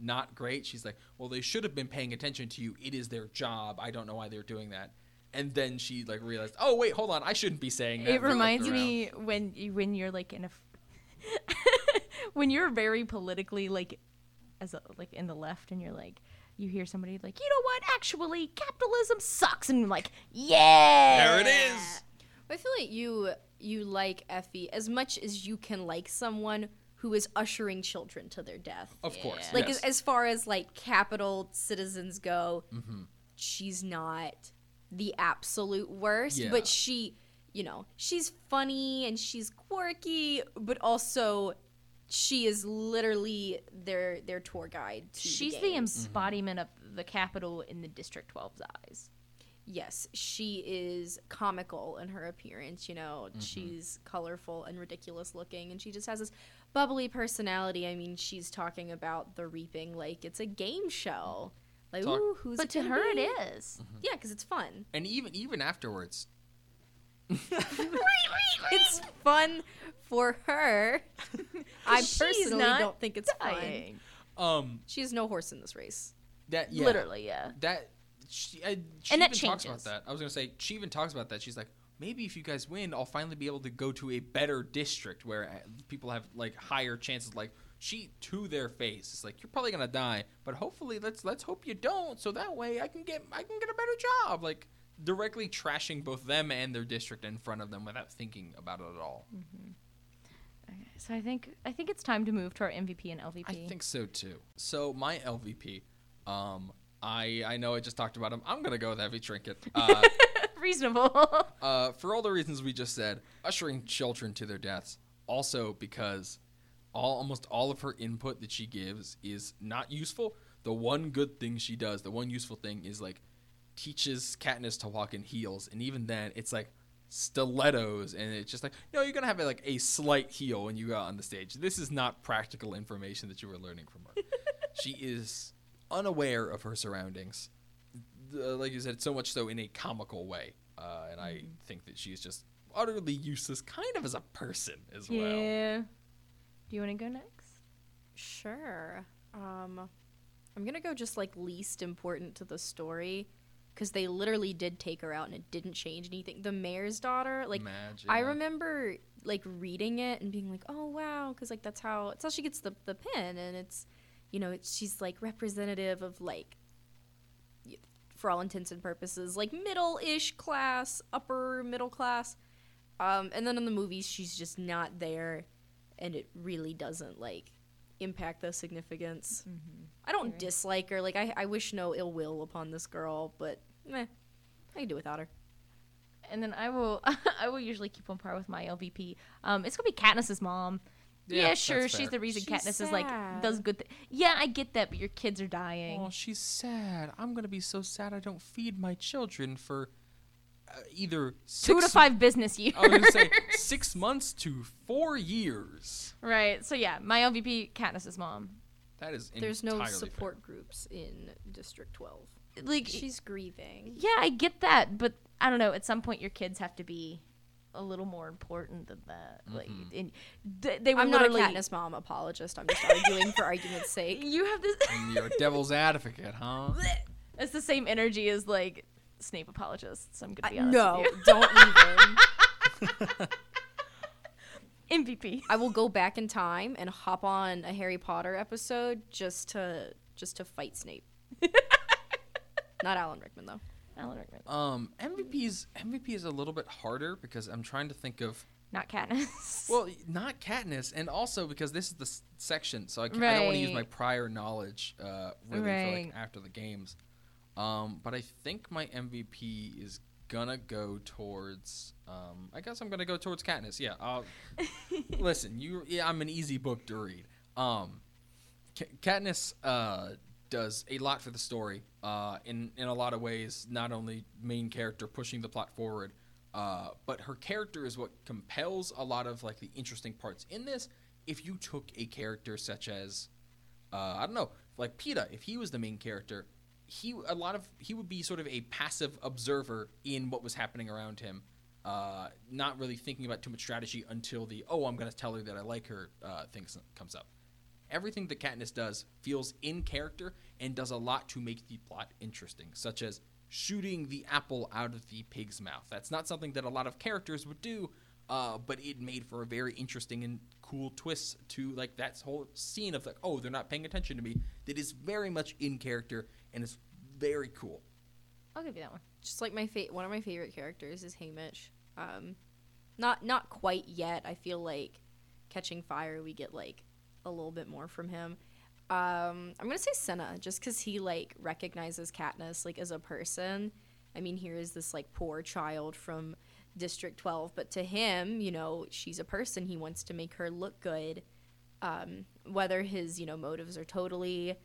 not great. She's like, well, they should have been paying attention to you. It is their job. I don't know why they're doing that. And then she like realized, oh wait, hold on, I shouldn't be saying that. It reminds me when you, when you're like in a when you're very politically like as a, like in the left and you're like you hear somebody like you know what actually capitalism sucks and you're like yeah There it is. I feel like you you like Effie as much as you can like someone who is ushering children to their death. Of course, like yes. as, as far as like Capitol citizens go Mm-hmm. she's not the absolute worst Yeah. but she you know she's funny and she's quirky but also she is literally their their tour guide to she's the, the games. embodiment of the Capitol in the district 12's eyes yes she is comical in her appearance you know Mm-hmm. she's colorful and ridiculous looking and she just has this bubbly personality i mean she's talking about the reaping like it's a game show like Talk- ooh who's but it to her be? it is yeah because it's fun And even even afterwards, it's fun for her. I personally don't think it's dying. fun. um, She has no horse in this race. That yeah, Literally, yeah. that she, she And that even talks about that. I was gonna say she even talks about that. She's like, maybe if you guys win, I'll finally be able to go to a better district where uh, people have like higher chances. Like she to their face, it's like you're probably gonna die, but hopefully let's let's hope you don't, so that way I can get I can get a better job. Like directly trashing both them and their district in front of them without thinking about it at all. Okay, so I think I think it's time to move to our MVP and LVP. I think so too. So my LVP, um, I I know I just talked about him. I'm gonna go with Effie Trinket. Uh, reasonable. uh, for all the reasons we just said, ushering children to their deaths. Also because all almost all of her input that she gives is not useful. The one good thing she does, the one useful thing is like teaches Katniss to walk in heels, and even then, it's like stilettos, and it's just like no, you're gonna have like a slight heel when you go out on the stage. This is not practical information that you were learning from her. she is unaware of her surroundings, uh, like you said, so much so in a comical way, uh, and I think that she's just utterly useless, kind of as a person as well. yeah. Do you want to go next? Sure. Um, I'm gonna go just like least important to the story, because they literally did take her out and it didn't change anything. The mayor's daughter, like Imagine. I remember like reading it and being like, oh wow, because like that's how it's how she gets the the pin, and it's you know she's like representative of like for all intents and purposes like middle-ish class, upper middle class. Um, and then in the movies, she's just not there, and it really doesn't like impact the significance. I don't Sure. dislike her. Like I, I wish no ill will upon this girl, but meh, I can do without her. And then I will I will usually keep on par with my LVP. Um, it's gonna be Katniss's mom. Yeah, Yeah, sure. She's the reason She's Katniss is like does good. Th- yeah, I get that, but your kids are dying. Oh, she's sad. I'm gonna be so sad. I don't feed my children for uh, either Two to six- five business years. I was gonna say six months to four years. right. So yeah, my LVP, Katniss's mom. That is There's no entirely support groups in District 12. Like She's grieving. Yeah, I get that, but I don't know. At some point, your kids have to be a little more important than that. Like, mm-hmm. and th- they were I'm not a. Katniss mom apologist. I'm just arguing for argument's sake. You have this. And you're a devil's advocate, huh? it's the same energy as like Snape apologists. I'm gonna be I- honest. no, with you. don't even. MVP. I will go back in time and hop on a Harry Potter episode just to just to fight Snape. not Alan Rickman though. Alan Rickman. Um, MVP's MVP is a little bit harder because I'm trying to think of Not Katniss. well, not Katniss, and also because this is the s- section, so I, can, I don't want to use my Right. prior knowledge uh, really for Right. like after the games. Um, but I think my MVP is gonna go towards. Um, I guess I'm gonna go towards Katniss. Yeah. Uh, listen, you. Yeah, I'm an easy book to read. Um, K- Katniss uh, does a lot for the story. Uh, in in a lot of ways, not only main character pushing the plot forward, uh, but her character is what compels a lot of like the interesting parts in this. If you took a character such as, uh, I don't know, like Peeta, if he was the main character, he a lot of he would be sort of a passive observer in what was happening around him. Uh, not really thinking about too much strategy until the oh I'm gonna tell her that I like her uh, thing comes up everything that Katniss does feels in character and does a lot to make the plot interesting, such as shooting the apple out of the pig's mouth. That's not something that a lot of characters would do, uh, but it made for a very interesting and cool twist to like that whole scene of like, oh, they're not paying attention to me. That is very much in character and is very cool. I'll give you that one. Just like my fa- one of my favorite characters is Haymitch. Um, not not quite yet. I feel like Catching Fire we get like a little bit more from him. Um, I'm gonna say Cinna just because he like recognizes Katniss like as a person. I mean, here is this like poor child from District 12, but to him, you know, she's a person. He wants to make her look good. Um, whether his you know motives are totally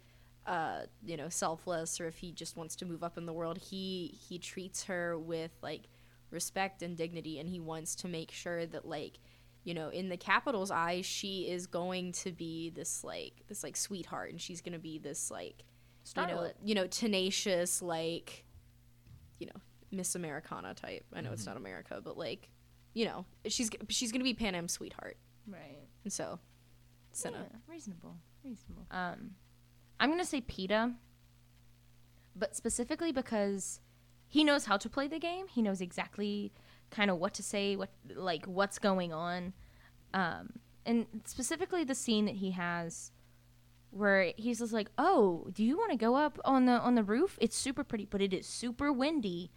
uh, you know, selfless or if he just wants to move up in the world, he he treats her with like respect and dignity and he wants to make sure that like you know in the Capitol's eyes she is going to be this like this like sweetheart and she's going to be this like you know, you know tenacious like you know miss americana type i know it's not america but like you know she's she's going to be pan am sweetheart Right. and so Cinna. Yeah, reasonable. Reasonable. Um, I'm gonna say Peeta. but specifically because he knows how to play the game. He knows exactly kind of what to say, what like what's going on, um, and specifically the scene that he has where he's just like, "Oh, do you want to go up on the on the roof? It's super pretty, but it is super windy."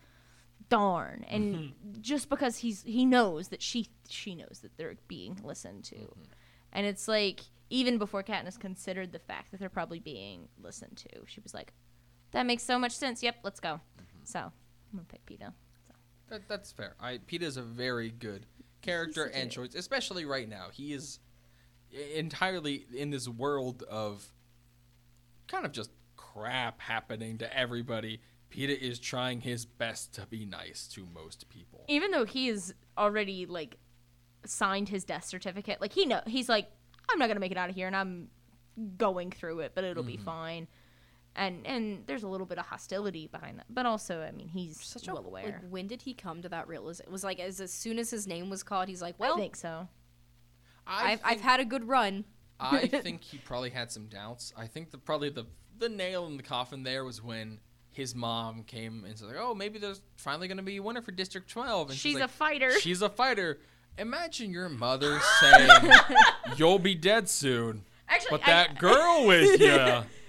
Darn. And mm-hmm. just because he's he knows that she she knows that they're being listened to. Mm-hmm. And it's like even before Katniss considered the fact that they're probably being listened to, she was like, "That makes so much sense. Yep, let's go." Mm-hmm. So, I'm going to pick Peeta. That, that's fair. I Peeta's a very good character and choice, especially right now. He is entirely in this world of kind of just crap happening to everybody. Peeta is trying his best to be nice to most people. even though he is already like signed his death certificate like he know he's like i'm not gonna make it out of here and i'm going through it but it'll be mm-hmm. fine and and there's a little bit of hostility behind that but also i mean he's Such well a, aware Like, when did he come to that realization? It was like as, as soon as his name was called, he's like, "Well, i think so I I've, I've had a good run." I think he probably had some doubts. I think the probably the the nail in the coffin there was when his mom came and said, like, "Oh, maybe there's finally going to be a winner for District 12." And she's like, a fighter She's a fighter. Imagine your mother saying, "You'll be dead soon," actually but I- that girl with you,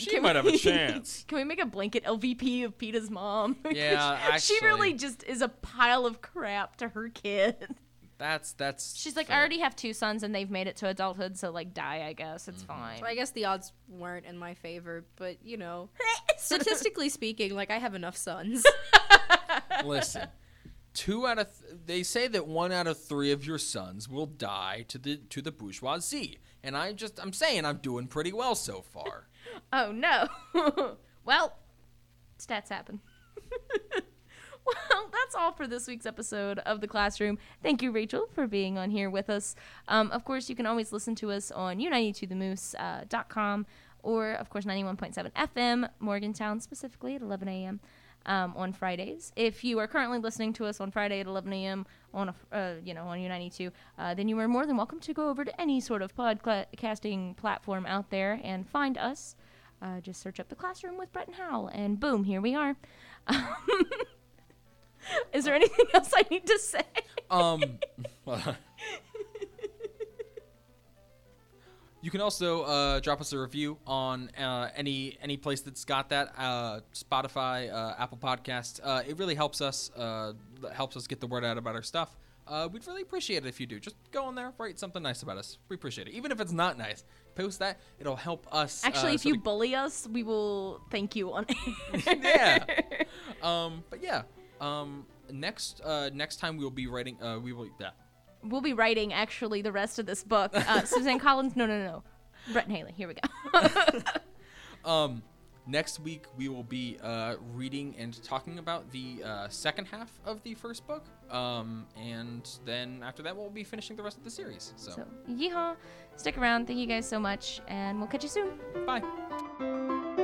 she Can might have a chance. Can we make a blanket LVP of Peeta's mom? Yeah, actually, she really just is a pile of crap to her kid. That's that's. She's like, I already have two sons and they've made it to adulthood, so like die, I guess it's mm-hmm. fine. So I guess the odds weren't in my favor, but you know, statistically speaking, like I have enough sons. Listen, two out of th- they say that one out of three of your sons will die to the to the bourgeoisie, and I just I'm saying I'm doing pretty well so far. Oh no. well, stats happen. well, that's all for this week's episode of The Classroom. Thank you, Rachel, for being on here with us. Um, of course, you can always listen to us on u92themoose.com or, of course, 91.7 FM, Morgantown, specifically at 11 a.m. Um, on Fridays. If you are currently listening to us on Friday at 11 a.m. on a, uh, you know on U92, uh, then you are more than welcome to go over to any sort of podcasting platform out there and find us. Uh, just search up the classroom with Brett and Hal, and boom, here we are. Is there anything else I need to say? Um, you can also uh, drop us a review on uh, any any place that's got that uh, Spotify, uh, Apple Podcasts. Uh, it really helps us uh, helps us get the word out about our stuff. Uh, we'd really appreciate it if you do. Just go on there, write something nice about us. We appreciate it, even if it's not nice. Post that; it'll help us. Actually, uh, if so you we- bully us, we will thank you on yeah. Um, but yeah. Um, next uh, next time we'll be writing. Uh, we will. Yeah. We'll be writing actually the rest of this book. Uh, Suzanne Collins, no, no, no. Brett and Haley, here we go. Um, next week we will be uh, reading and talking about the uh, second half of the first book. Um, and then after that we'll be finishing the rest of the series. So, so, yeehaw. Stick around. Thank you guys so much, and we'll catch you soon. bye.